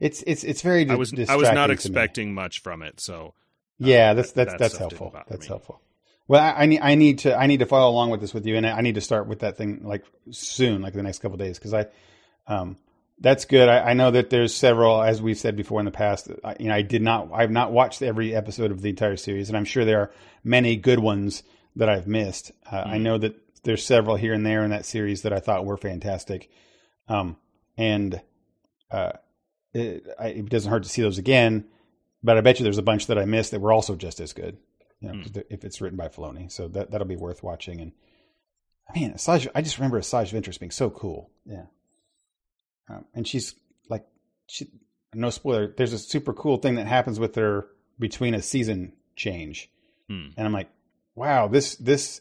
It's it's it's very. I was I was not to me. expecting much from it, so Yeah, uh, that's that- that's that that's helpful. That's me. helpful. Well, I, I need I need to I need to follow along with this with you, and I, I need to start with that thing like soon, like the next couple days, because I, um, that's good. I, I know that there's several, as we've said before in the past. I, you know, I did not, I've not watched every episode of the entire series, and I'm sure there are many good ones that I've missed. Uh, I Mhm. know that there's several here and there in that series that I thought were fantastic, um, and uh, it, I, it doesn't hurt to see those again. But I bet you there's a bunch that I missed that were also just as good. You know, the- if it's written by Filoni, so that that'll be worth watching. And I mean, Asajj, I just remember Asajj Ventress being so cool. Yeah, um, and she's like, she no spoiler. There's a super cool thing that happens with her between a season change, Hmm. and I'm like, wow, this this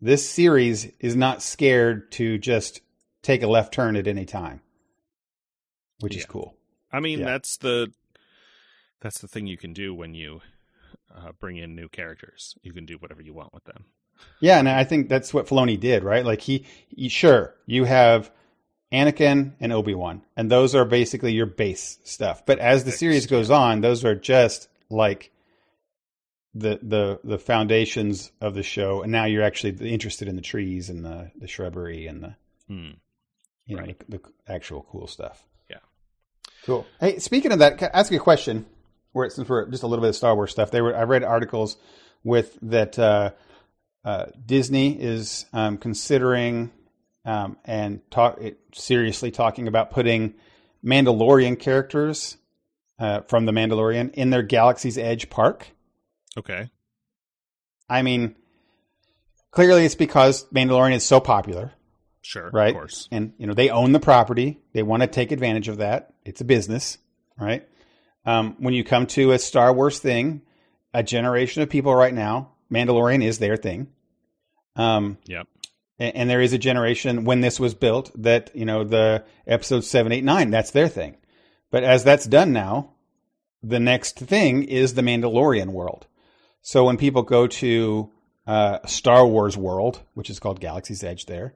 this series is not scared to just take a left turn at any time, which is cool. I mean Yeah. that's the that's the thing you can do when you uh, bring in new characters. You can do whatever you want with them. Yeah, and I think that's what Filoni did, right? Like he, he sure you have Anakin and Obi Wan, and those are basically your base stuff. But as the series goes on, those are just like the the the foundations of the show, and now you're actually interested in the trees and the the shrubbery and the Hmm. you know Right. the, the actual cool stuff. Yeah. cool. Hey, speaking of that, ask you a question? Where since we're just a little bit of Star Wars stuff, they were I read articles with that uh, uh, Disney is um, considering um, and talk it, seriously talking about putting Mandalorian characters uh, from the Mandalorian in their Galaxy's Edge park. Okay. I mean, clearly it's because Mandalorian is so popular. Sure. right? Of course. And you know they own the property; they want to take advantage of that. It's a business, right? Um, when you come to a Star Wars thing, a generation of people right now, Mandalorian is their thing. Um, Yep. And, and there is a generation when this was built that you know the episode seven, eight, nine, that's their thing. But as that's done now, the next thing is the Mandalorian world. So when people go to uh, Star Wars world, which is called Galaxy's Edge, there,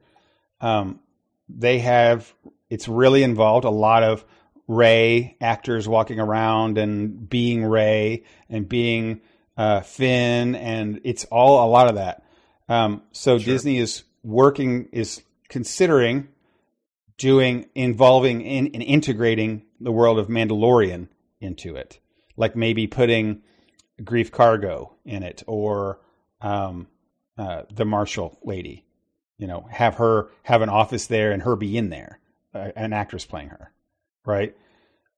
um, they have it's really involved a lot of Rey actors walking around and being Rey and being uh, Finn, and it's all a lot of that. Um, so Sure. Disney is working is considering doing involving in, in integrating the world of Mandalorian into it, like maybe putting Greef Karga in it or um, uh, the Marshall lady. You know, have her have an office there and her be in there, uh, an actress playing her, right?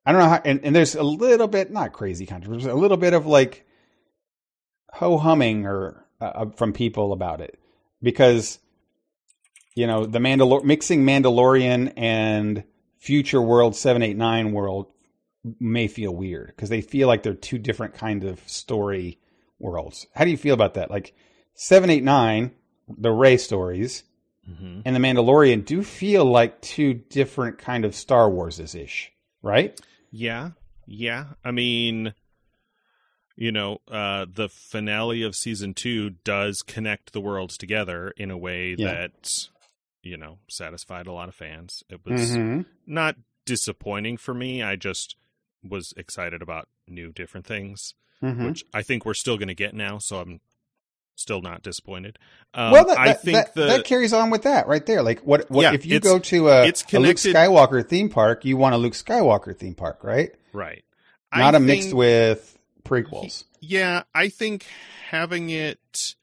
I don't know how, and, and there's a little bit not crazy controversy, a little bit of like ho humming or uh, from people about it because you know the Mandalor mixing Mandalorian and Future World seven eight nine world may feel weird because they feel like they're two different kind of story worlds. How do you feel about that? Like seven eight nine, the Rey stories, hmm and the Mandalorian do feel like two different kind of Star Wars ish, right? Yeah. Yeah. I mean, you know, uh, the finale of season two does connect the worlds together in a way Yeah. that, you know, satisfied a lot of fans. It was Mm-hmm. not disappointing for me. I just was excited about new, different things, Mm-hmm. which I think we're still going to get now. So I'm still not disappointed. Um, well, that, I that- think that, the that carries on with that right there. Like, what? what Yeah, if you go to a, it's a Luke Skywalker theme park? You want a Luke Skywalker theme park, right? right, Not a a mixed with prequels. Yeah, I think having it,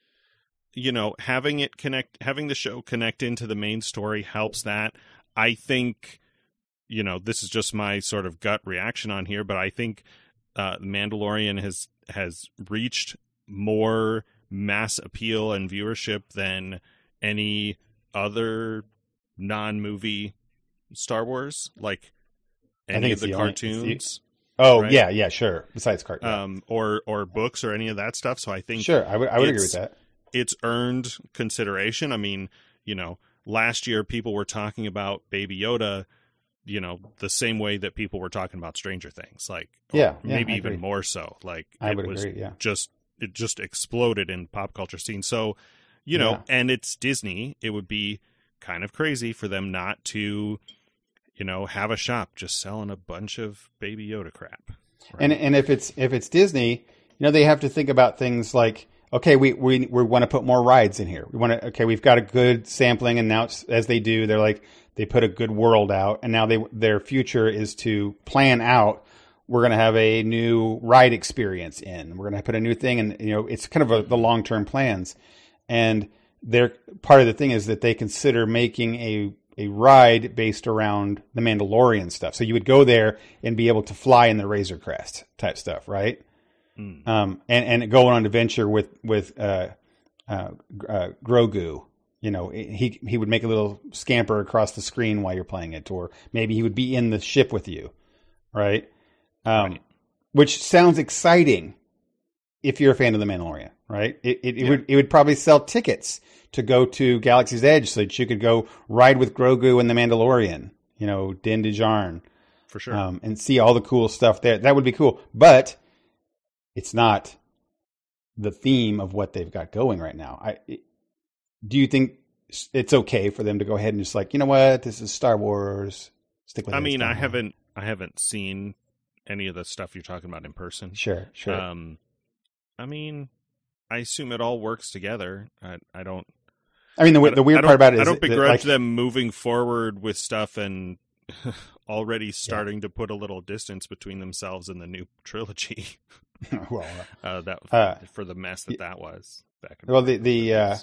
you know, having it connect, having the show connect into the main story helps that. I think, you know, this is just my sort of gut reaction on here, but I think uh, Mandalorian has has reached more mass appeal and viewership than any other non-movie Star Wars, like any of the, the only- the- cartoons, Oh Right. yeah, yeah, sure. Besides cart, yeah. um, or or books or any of that stuff. So I think sure. I would I would agree with that. It's earned consideration. I mean, you know, last year people were talking about Baby Yoda, you know, the same way that people were talking about Stranger Things, like Yeah, yeah, maybe I even agree. more so. Like I it would was agree. Yeah. just it just exploded in pop culture scene. So, you know, Yeah. and it's Disney, it would be kind of crazy for them not to, you know, have a shop just selling a bunch of Baby Yoda crap. And and if it's if it's Disney, you know, they have to think about things like, okay, we we we want to put more rides in here. We want to okay, we've got a good sampling, and now as they do, they're like they put a good world out, and now they their future is to plan out. We're going to have a new ride experience in. We're going to put a new thing, and you know, it's kind of a, the long term plans. And their part of the thing is that they consider making a a ride based around the Mandalorian stuff. So you would go there and be able to fly in the Razor Crest type stuff, right? Mm. Um, and and go on an adventure with with uh, uh, uh, Grogu. You know, he he would make a little scamper across the screen while you're playing it, or maybe he would be in the ship with you, right? Um, Right. Which sounds exciting if you're a fan of the Mandalorian, right? It it, it Yeah. would it would probably sell tickets to go to Galaxy's Edge so that you could go ride with Grogu and the Mandalorian, you know, Din Djarin, For sure. um, and see all the cool stuff there. That would be cool, but it's not the theme of what they've got going right now. I it- do you think it's okay for them to go ahead and just like you know what this is Star Wars? Stick with. I mean, I haven't I haven't seen any of the stuff you're talking about in person. Sure, sure. Um, I mean, I assume it all works together. I, I don't. I mean, the, I the weird part about it is I don't that, begrudge like, them moving forward with stuff and [laughs] already starting to put a little distance between themselves and the new [laughs] trilogy. [laughs] well, Uh, that Uh, for the mess that that was back. In well, the the uh,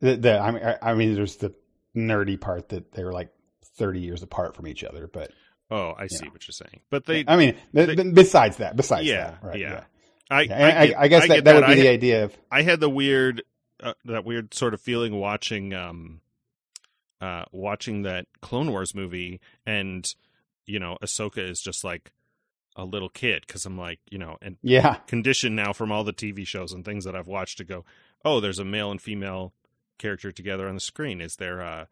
the, the I mean, I, I mean, there's the nerdy part that they were like 30 years apart from each other, but oh, I see yeah. what you're saying. But they, I mean, they- th- besides that, besides yeah, that, right? yeah. I, Yeah, I, get- I guess that, get that would be the idea of I had the weird, uh, that weird sort of feeling watching, um, uh, watching that Clone Wars movie, and you know, Ahsoka is just like a little kid because I'm like, you know, and yeah, conditioned now from all the TV shows and things that I've watched to go, oh, there's a male and female character together on the screen. Is there uh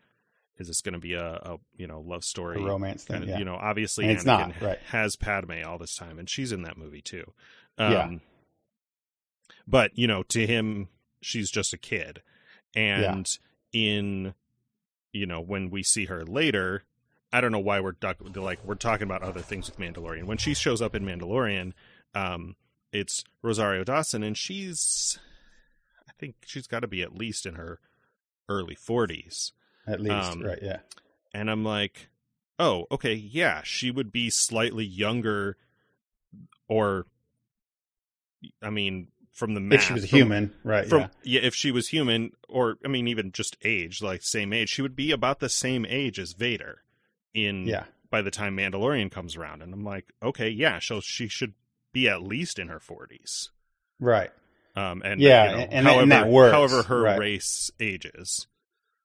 is this going to be a, a you know love story a romance thing. of yeah. you know obviously And it's not, right. has Padme all this time and she's in that movie too. Um, Yeah. But you know, to him, she's just a kid, and in you know when we see her later, I don't know why we're duck, like we're talking about other things with Mandalorian. When she shows up in Mandalorian, um, it's Rosario Dawson, and she's I think she's got to be at least in her early forties. At least, um, right? Yeah, And I'm like, oh, okay, yeah, she would be slightly younger, or, I mean, from the math, if she was from- human, right? From yeah. yeah. if she was human, or I mean, even just age, like same age, she would be about the same age as Vader. In Yeah. by the time Mandalorian comes around, and I'm like, okay, yeah, so she should be at least in her 40s. Right. Um, and Yeah, you know, and- however, and that works, however her right. race ages.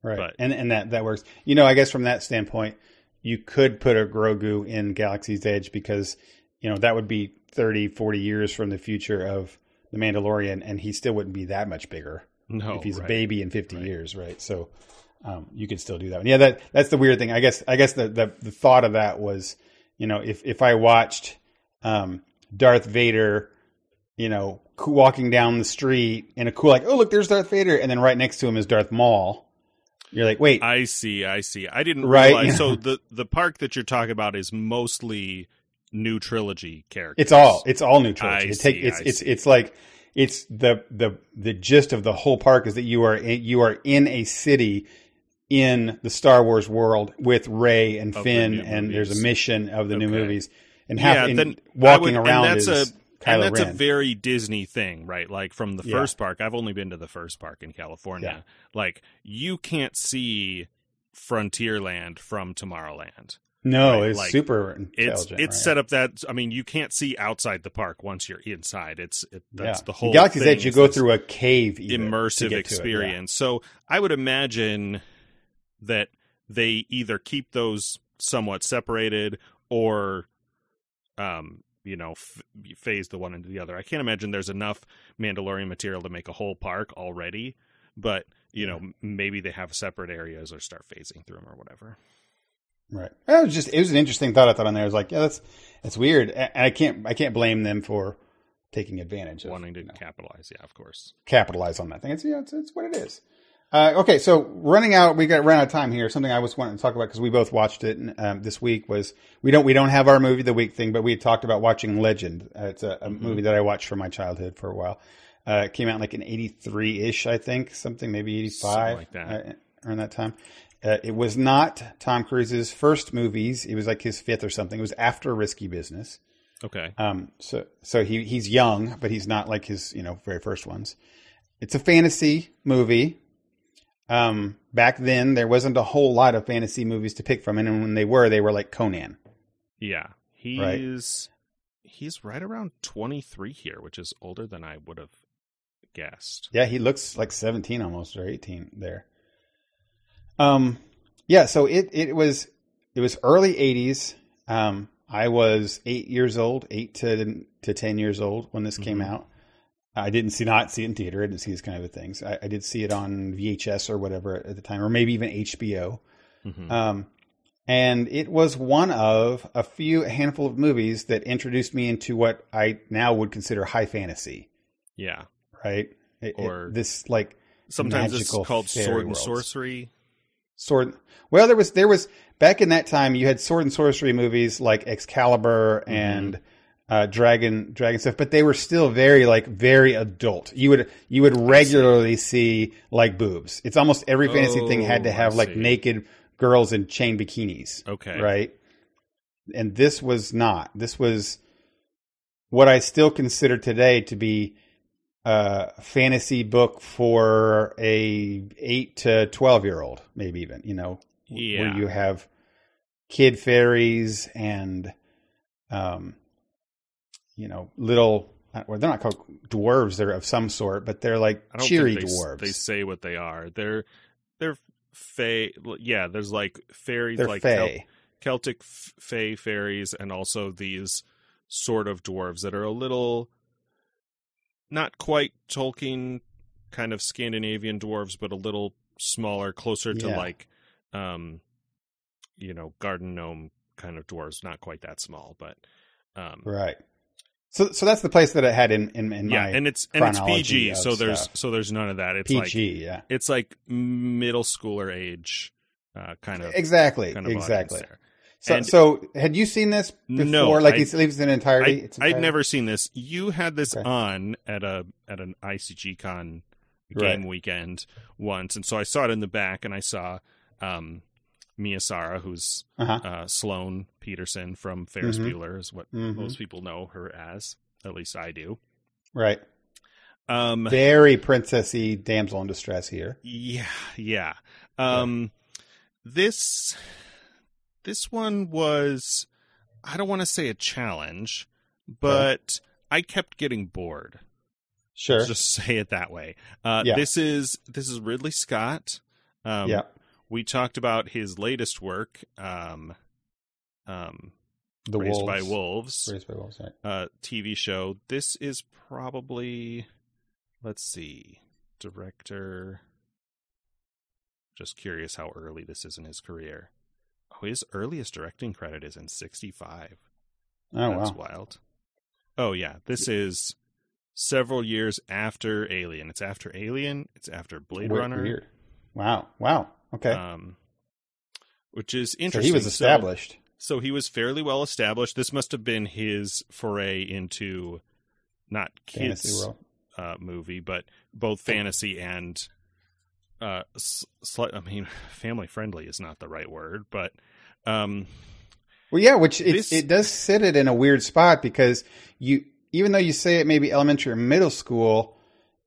Right. But- and and that that works. You know, I guess from that standpoint, you could put a Grogu in Galaxy's Edge because, you know, that would be 30, 40 years from the future of the Mandalorian and he still wouldn't be that much bigger No, if he's right. a baby in 50 Right. years, right? So um, you could still do that. Yeah, that that's the weird thing. I guess I guess the the, the thought of that was, you know, if if I watched um, Darth Vader, you know, walking down the street in a cool like, oh look, there's Darth Vader, and then right next to him is Darth Maul. You're like, wait, I see, I see. I didn't Right? realize. so [laughs] the the park that you're talking about is mostly new trilogy characters. It's all it's all new trilogy. I It take, see, it's I it's see. it's like it's the the the gist of the whole park is that you are in, you are in a city in the Star Wars world with Rey and Of Finn, new and there's a mission of the new movies, and half Yeah, and walking would- and around that's is a- Kylo and that's Ren. a very Disney thing, right? Like from the Yeah. first park. I've only been to the first park in California. Like you can't see Frontierland from Tomorrowland. no, right, it's like, super It's intelligent. it's right? set up that I mean you can't see outside the park once you're inside. It's it, that's yeah. the whole Galaxy's thing Edge. You go through a cave, immersive to it, yeah. experience. So I would imagine that they either keep those somewhat separated or um you know f- phase the one into the other i can't imagine there's enough mandalorian material to make a whole park already but you know maybe they have separate areas or start phasing through them or whatever Right. It was just it was an interesting thought I thought on there. I was like, yeah, that's that's weird. And I can't I can't blame them for taking advantage of wanting to you know, capitalize yeah of course capitalize on that thing. It's yeah, it's, it's what it is. Uh, okay, so running out, we got run out of time here. Something I was wanting to talk about because we both watched it um, this week was we don't we don't have our movie of the week thing, but we talked about watching Legend. Uh, it's a, a Mhm. movie that I watched from my childhood for a while. Uh, it came out like in '83 ish, I think, something maybe '85 like that. uh, around that time. Uh, it was not Tom Cruise's first movies. It was like his fifth or something. It was after Risky Business. okay Um, so so he he's young, but he's not like his you know very first ones. It's a fantasy movie. Um, back then there wasn't a whole lot of fantasy movies to pick from, and when they were, they were like Conan. yeah he's he's right around 23 here which is older than i would have guessed Yeah, he looks like seventeen almost or eighteen there. Um, yeah, so it it was it was early '80s. Um, I was eight years old, eight to to ten years old when this came Mhm. out. I didn't see not see it in theater. I didn't see these kind of things. I, I did see it on VHS or whatever at the time, or maybe even HBO. Mhm. Um, and it was one of a few a handful of movies that introduced me into what I now would consider high fantasy. yeah Right? It- it- Or- this like sometimes it's called sword and worlds. sorcery sword. Well, there was there was back in that time you had sword and sorcery movies like Excalibur Mm-hmm. and uh, Dragon Dragon stuff, but they were still very like very adult. You would you would regularly see like boobs. It's almost every fantasy thing had to Oh, I have like see. naked girls in chain bikinis. okay right? And this was not. This was what I still consider today to be a fantasy book for a eight to twelve year old, maybe even. You know, Yeah. where you have kid fairies and, um, you know, little. Well, they're not called dwarves. They're of some sort, but they're like I don't cheery think they, dwarves. They say what they are. They're they're fey. Yeah, there's like fairies, they're like fey. Celtic fey fairies, and also these sort of dwarves that are a little not quite Tolkien kind of Scandinavian dwarves, but a little smaller, closer to Yeah. like, um, you know, garden gnome kind of dwarves. Not quite that small, but um, Right. So, so that's the place that it had in in, in yeah, and it's and it's PG, so there's stuff. so there's none of that. It's like PG. yeah. it's like middle schooler age uh, kind of Exactly. kind of exactly. So, And- so had you seen this before? No, like I- he leaves in entirety. I, I'd never seen this. You had this Okay. on at a at an ICG con Right. game weekend once, and so I saw it in the back, and I saw um, Mia Sara, who's Uh-huh. uh, Sloane Peterson from Ferris Mhm. Bueller, is what Mhm. most people know her as. At least I do. Right. Um, Very princessy damsel in distress here. Yeah, yeah. Um this this one was I don't want to say a challenge, but I kept getting bored. Sure. Let's just say it that way. Uh Yeah. this is this is Ridley Scott. Um yeah. We talked about his latest work um um The Raised wolves. by Wolves Raised by wolves. Right. uh TV show. This is probably let's see. Director just curious how early this is in his career. Oh, his earliest directing credit is in 65. Oh That's wow. wild. Oh yeah, this is several years after Alien. It's after Alien, it's after Blade Runner. Weird. Wow. Wow. Okay. Um which is so interesting. he was established. So he was fairly well established. This must have been his foray into not kids uh, movie, but both fantasy and uh, I mean, [laughs] family friendly is not the right word, but um, Well, yeah, which it, This- it does sit it in a weird spot because you, even though you say it may be elementary or middle school,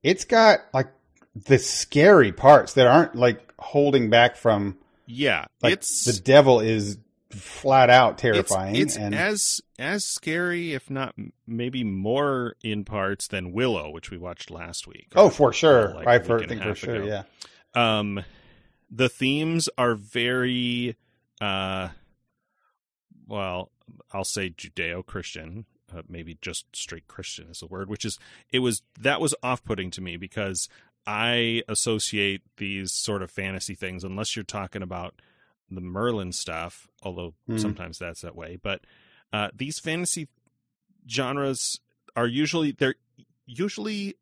it's got like the scary parts that aren't like holding back from yeah, like it's the devil is flat out terrifying it's and as as scary, if not maybe more in parts than Willow, which we watched last week. oh for sure like I for, think for sure ago. yeah Um, the themes are very uh well i'll say judeo-christian uh, maybe just straight christian is the word which is it was that was off-putting to me because i associate these sort of fantasy things unless you're talking about the merlin stuff although Mhm. sometimes that's that way but uh these fantasy genres are usually they're usually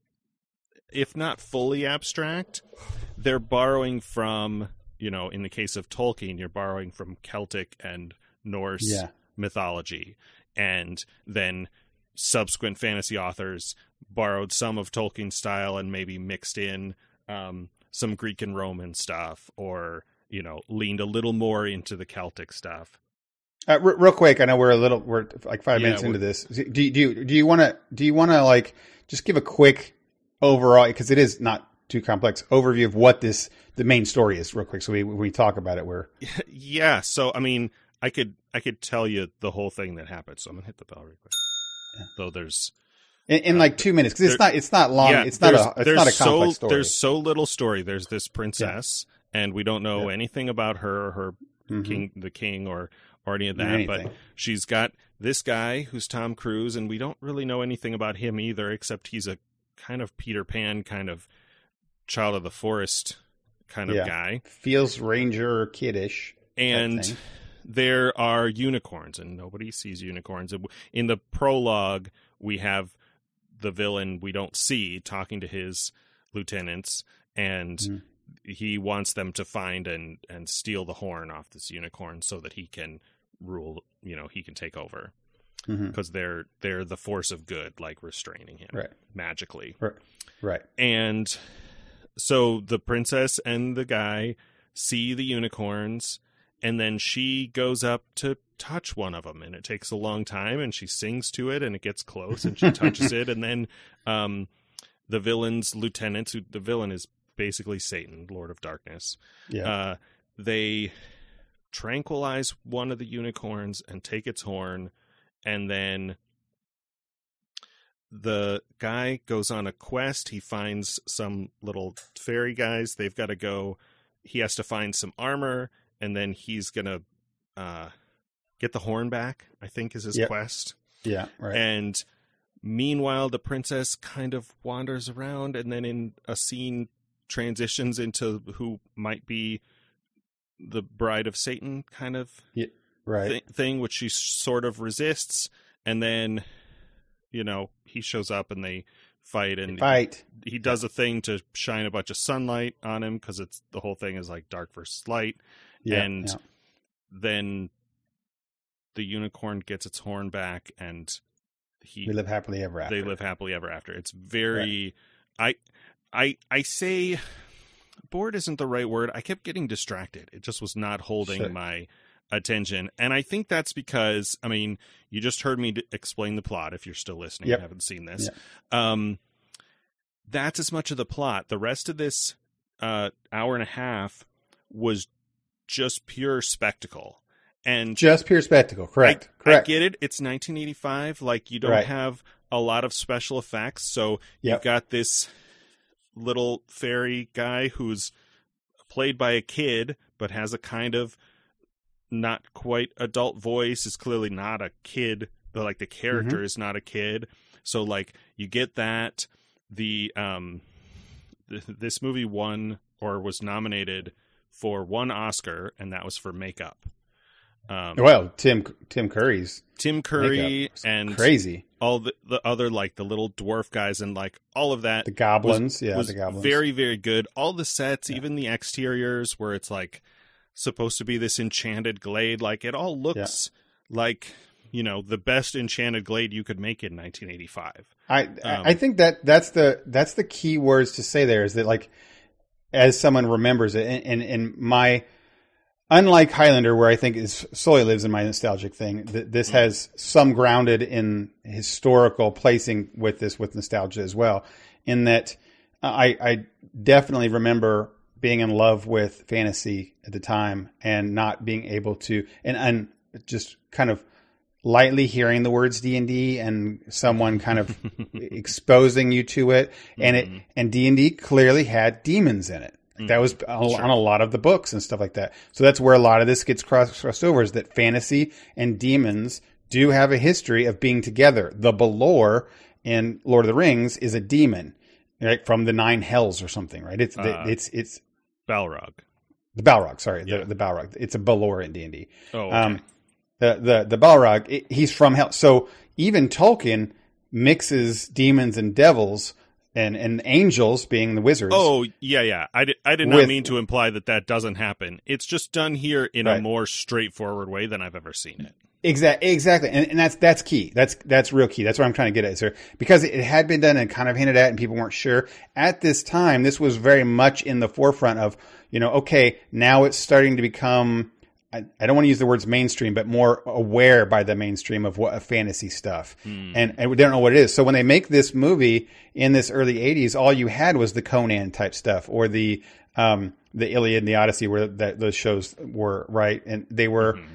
if not fully abstract they're borrowing from you know in the case of tolkien you're borrowing from celtic and norse Yeah. mythology and then subsequent fantasy authors borrowed some of tolkien's style and maybe mixed in um, some greek and roman stuff or you know leaned a little more into the celtic stuff Uh, r- real quick, I know we're a little we're like five Yeah, minutes into this. Do you, do you, do you want to do you want to like just give a quick overall because it is not too complex overview of what this the main story is real quick. So we we talk about it, we're [laughs] yeah so i mean i could i could tell you the whole thing that happened so i'm gonna hit the bell real quick Yeah. though there's in, in like two minutes because it's not it's not long. yeah, it's not a it's there's not a so, complex story. There's so little story. There's this princess, and we don't know Yeah. anything about her, or her Mhm. king, the king, or or any of that. Anything. But she's got this guy who's Tom Cruise, and we don't really know anything about him either, except he's a kind of Peter Pan, kind of child of the forest kind of Yeah. guy, feels ranger kiddish. and. There are unicorns, and nobody sees unicorns. In the prologue, we have the villain we don't see talking to his lieutenants, and Mhm. he wants them to find and and steal the horn off this unicorn so that he can rule. You know, he can take over because they're they're the force of good, like restraining him Right. magically. Right. And so the princess and the guy see the unicorns, and then she goes up to touch one of them, and it takes a long time, and she sings to it, and it gets close, and she [laughs] touches it, and then um, the villain's lieutenants, who the villain is basically Satan, Lord of Darkness, Yeah. uh, they tranquilize one of the unicorns and take its horn, and then the guy goes on a quest. He finds some little fairy guys. They've got to go. He has to find some armor, and then he's gonna uh, get the horn back. I think is his Yep. quest. yeah. Right. And meanwhile, the princess kind of wanders around, and then in a scene transitions into who might be the bride of Satan kind of right. thi- thing, which she sort of resists, and then you know he shows up and they fight, and Fight. he does a thing to shine a bunch of sunlight on him because it's the whole thing is like dark versus light, Yeah. and yeah. then the unicorn gets its horn back, and he we live happily ever after. they live happily ever after. It's very I I I say bored isn't the right word. I kept getting distracted. It just was not holding Sure. my attention. And I think that's because I mean, you just heard me explain the plot if you're still listening Yep. and haven't seen this. Um that's as much of the plot. The rest of this uh hour and a half was just pure spectacle. And Just pure spectacle. Correct. I, Correct. I get it. It's 1985. Like you don't Right. have a lot of special effects, so Yep. you've got this little fairy guy who's played by a kid, but has a kind of not quite adult voice. Is clearly not a kid. But like the character Mm-hmm. is not a kid. So like you get that. The um, th- this movie won or was nominated for one Oscar, and that was for makeup. Um, well, Tim Tim Curry's Tim Curry and crazy. all the, the other like the little dwarf guys and like all of that The goblins. yeah. was the goblins. very very good. All the sets, Yeah. even the exteriors, where it's like supposed to be this enchanted glade, like it all looks like you know the best enchanted glade you could make in 1985. I Um, I think that that's the that's the key words to say there is that like as someone remembers it and and, and my unlike Highlander where I think is solely lives in my nostalgic thing th- this Mm. has some grounded in historical placing with this with nostalgia as well in that I I definitely remember being in love with fantasy at the time and not being able to and and just kind of lightly hearing the words D&D and someone kind of [laughs] exposing you to it and it Mhm. and D&D clearly had demons in it That was on, sure. on a lot of the books and stuff like that. So that's where a lot of this gets crossed, crossed over is that fantasy and demons do have a history of being together. The Balor in Lord of the Rings is a demon, right, from the nine hells or something, right? It's uh, it's it's Balrog. The Balrog, sorry, yeah. the the Balrog. It's a Balor in D and D. Oh, okay. um, the the the Balrog. It, he's from hell. So even Tolkien mixes demons and devils and and angels being the wizards. Oh yeah, yeah. I did, I did not with, mean to imply that that doesn't happen. It's just done here in right. a more straightforward way than I've ever seen it. Exactly, exactly, and, and that's that's key. That's that's real key. That's what I'm trying to get at, sir. Because it had been done and kind of hinted at, and people weren't sure at this time. This was very much in the forefront of, you know, okay, now it's starting to become. I, I don't want to use the words mainstream, but more aware by the mainstream of what fantasy stuff, mm. and and we don't know what it is. So when they make this movie in this early '80s, all you had was the Conan type stuff or the um the Iliad and the Odyssey, where that those shows were right, and they were. Mm-hmm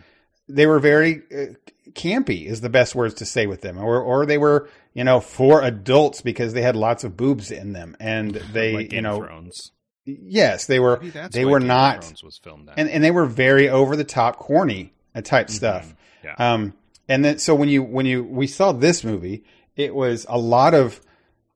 they were very uh, campy is the best words to say with them or or they were you know for adults because they had lots of boobs in them and [laughs] they like you know Thrones. Yes they were they were Game not and and they were very over the top corny uh, type mm-hmm. stuff yeah. um and then so when you when you we saw this movie it was a lot of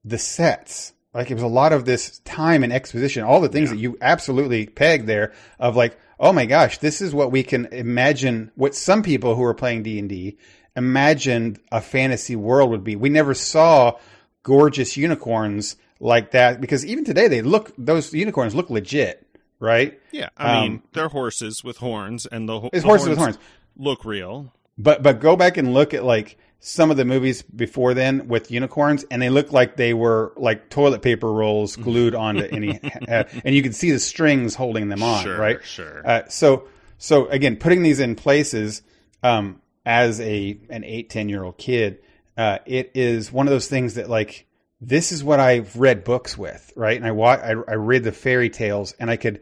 the sets like it was a lot of this time and exposition all the things yeah. that you absolutely pegged there of like oh my gosh, this is what we can imagine. What some people who are playing D and D imagined a fantasy world would be. We never saw gorgeous unicorns like that because even today they look those unicorns look legit, right? Yeah, I um, mean they're horses with horns, and the, it's the horses horns with horns look real. But but go back and look at like some of the movies before then with unicorns, and they look like they were like toilet paper rolls mm-hmm. glued onto any, [laughs] uh, and you can see the strings holding them on, sure, right? Sure. Uh, so, so again, putting these in places um, as a an eight ten year old kid, uh, it is one of those things that like this is what I've read books with, right? And I wa- I, I read the fairy tales, and I could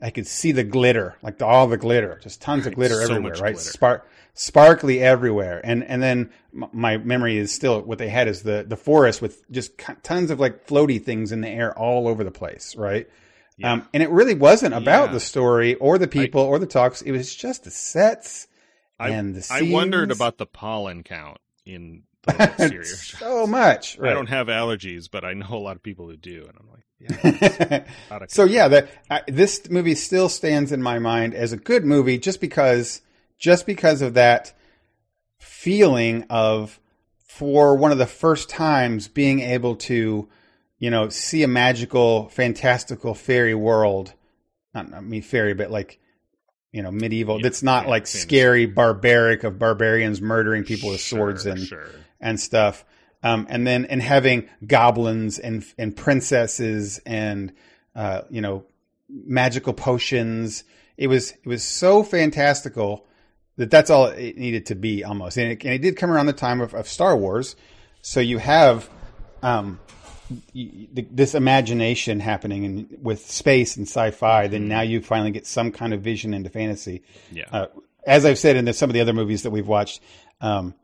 I could see the glitter, like the, all the glitter, just tons of glitter so everywhere, right? Glitter. Spark sparkly everywhere. And and then my memory is still what they had is the the forest with just tons of like floaty things in the air all over the place, right? Yeah. Um, and it really wasn't about yeah. the story or the people I, or the talks. It was just the sets I, and the scenes. I wondered about the pollen count in. [laughs] so much. Right. I don't have allergies, but I know a lot of people who do, and I'm like, yeah. [laughs] [laughs] so yeah, that this movie still stands in my mind as a good movie, just because just because of that feeling of for one of the first times being able to you know see a magical fantastical fairy world not I mean fairy but like you know medieval yeah, that's not yeah, like scary barbaric of barbarians murdering people with sure, swords and sure. and stuff um, and then and having goblins and and princesses and uh, you know magical potions it was it was so fantastical that that's all it needed to be almost. And it, and it did come around the time of, of Star Wars. So you have um, this imagination happening in, with space and sci-fi. Then mm-hmm. now you finally get some kind of vision into fantasy. Yeah. Uh, as I've said in the, some of the other movies that we've watched, um,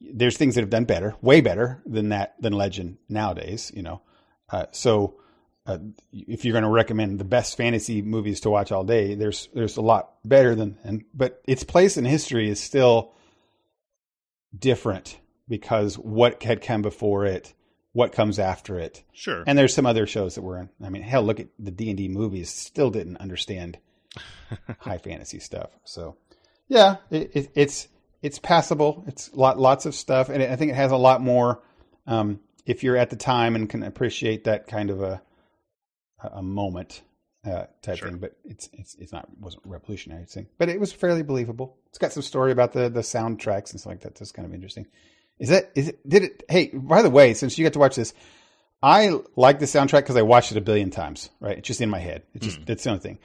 there's things that have done better, way better than that than Legend nowadays. You know, uh, so uh, if you're going to recommend the best fantasy movies to watch all day, there's there's a lot better than and but its place in history is still different because what had come before it, what comes after it. Sure. And there's some other shows that were in. I mean, hell, look at the D and D movies. Still didn't understand [laughs] high fantasy stuff. So, yeah, it, it, it's it's passable. It's lot lots of stuff, and I think it has a lot more. Um, if you're at the time and can appreciate that kind of a a moment uh, type sure. thing, but it's it's it's not wasn't revolutionary thing, but it was fairly believable. It's got some story about the the soundtracks and stuff like that. That's kind of interesting. Is that is it? Did it? Hey, by the way, since you got to watch this, I like the soundtrack because I watched it a billion times. Right, it's just in my head. It's just mm. that's the only thing.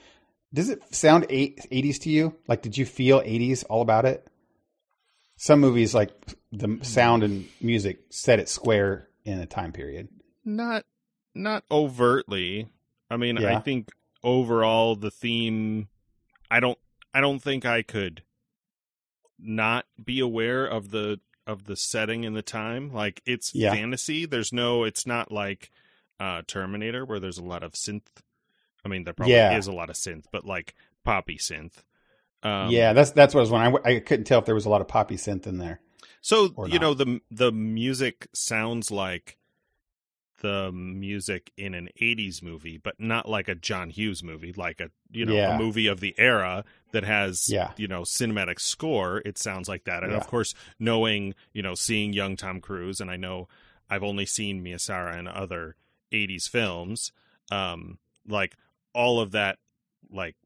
Does it sound eighties to you? Like, did you feel eighties all about it? Some movies, like the sound and music, set it square in a time period. Not not overtly. I mean, yeah. I think overall the theme I don't I don't think I could not be aware of the of the setting and the time. Like it's yeah. fantasy. There's no it's not like uh Terminator where there's a lot of synth I mean, there probably Yeah. is a lot of synth, but like poppy synth. Um, yeah, that's that's what I was wondering. I, I couldn't tell if there was a lot of poppy synth in there. So you not. know the the music sounds like the music in an 80s movie but not like a John Hughes movie like a you know Yeah. a movie of the era that has Yeah. you know cinematic score it sounds like that and Yeah. of course knowing you know seeing young Tom Cruise and I know I've only seen Mia Sara in other 80s films um like all of that like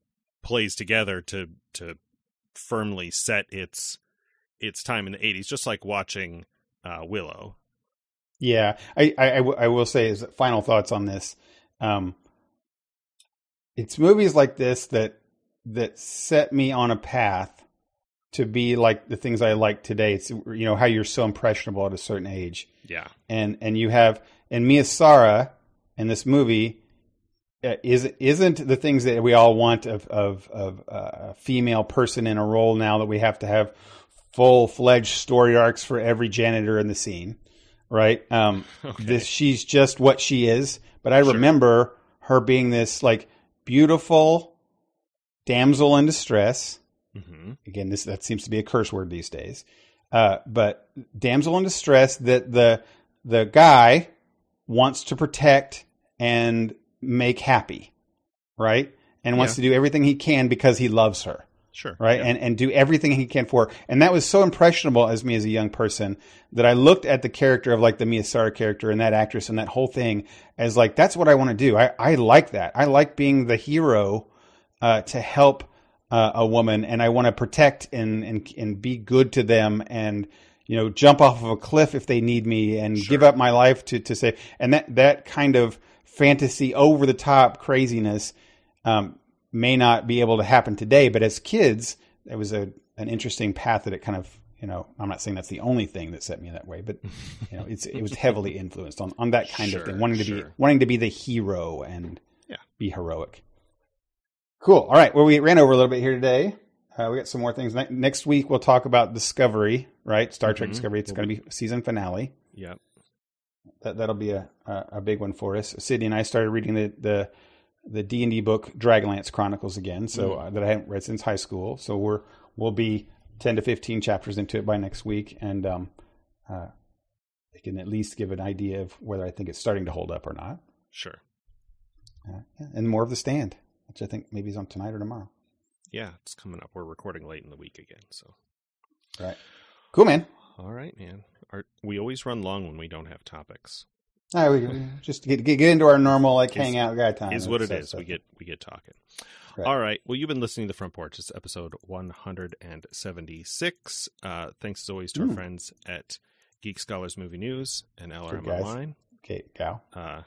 plays together to to firmly set its its time in the 80s just like watching uh Willow Yeah, I, I, I w- I will say is final thoughts on this. Um, it's movies like this that that set me on a path to be like the things I like today. It's you know how you're so impressionable at a certain age, yeah and and you have and Mia Sara in this movie uh, is isn't the things that we all want of of of uh, a female person in a role now that we have to have full fledged story arcs for every janitor in the scene, right? Um, [laughs] okay this she's just what she is, but I Sure. remember her being this like beautiful damsel in distress hmm again this that seems to be a curse word these days uh, but damsel in distress that the the guy wants to protect and make happy right and wants Yeah. to do everything he can because he loves her sure right Yeah. and and do everything he can for her. and that was so impressionable as me as a young person that i looked at the character of like the Mia Sara character and that actress and that whole thing as like that's what i want to do i i like that i like being the hero uh, to help uh, a woman and i want to protect and and and be good to them and you know jump off of a cliff if they need me and Sure. give up my life to to say and that that kind of fantasy over the top craziness um, may not be able to happen today, but as kids, it was a an interesting path that it kind of you know. I'm not saying that's the only thing that set me that way, but you know, it's it was heavily influenced on on that kind of thing, wanting to be wanting to be the hero and Yeah. be heroic. Cool. All right. Well, we ran over a little bit here today. Uh, we got some more things. Ne- next week we'll talk about Discovery, right? Star Trek Mhm. Discovery. It's going to be season finale Yep. that that'll be a, a a big one for us. Sydney and I started reading the the the D and D book Dragonlance Chronicles again, so Mm. uh, that I haven't read since high school. So we're we'll be ten to fifteen chapters into it by next week, and um, uh, I can at least give an idea of whether I think it's starting to hold up or not. Sure. Uh, yeah, and more of the stand, which I think maybe is on tonight or tomorrow. Yeah, it's coming up. We're recording late in the week again, so Right. Cool, man. all right, man. Our, we always run long when we don't have topics. All right, we just get, get get into our normal like Is- hangout guy time. is what it is. So- We get we get talking. Right. All right. Well, you've been listening to the Front Porch. It's episode 176. Uh, thanks as always to our Mm. friends at Geek Scholars Movie News and LRM. Online. okay, gal. Uh,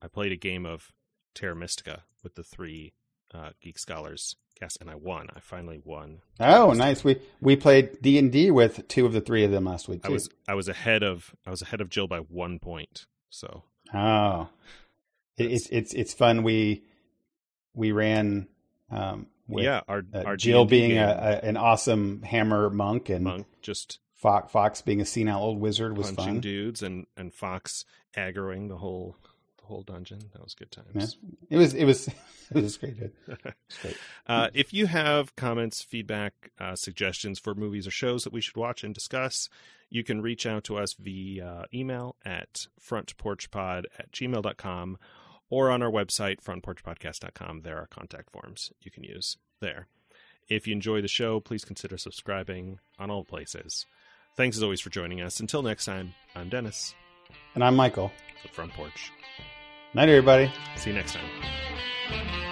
I played a game of Terra Mystica with the three uh, Geek Scholars cast, and I won. I finally won. Oh, nice. We we played D and D with two of the three of them last week. I too. was I was ahead of I was ahead of Jill by one point. So Oh, it's it's it's fun. We we ran um, with yeah, our uh, our Jill D&D being a, a, an awesome hammer monk and monk just Fox Fox being a senile old wizard was fun. dudes and and Fox aggroing the whole the whole dungeon. That was good times. It was it was [laughs] it was great. It was great. [laughs] Uh, if you have comments, feedback, uh, suggestions for movies or shows that we should watch and discuss, you can reach out to us via email at frontporchpod at gmail.com or on our website, frontporchpodcast.com. There are contact forms you can use there. If you enjoy the show, please consider subscribing on all places. Thanks as always for joining us. Until next time, I'm Dennis, And I'm Michael. the Front Porch. Night, everybody. See you next time.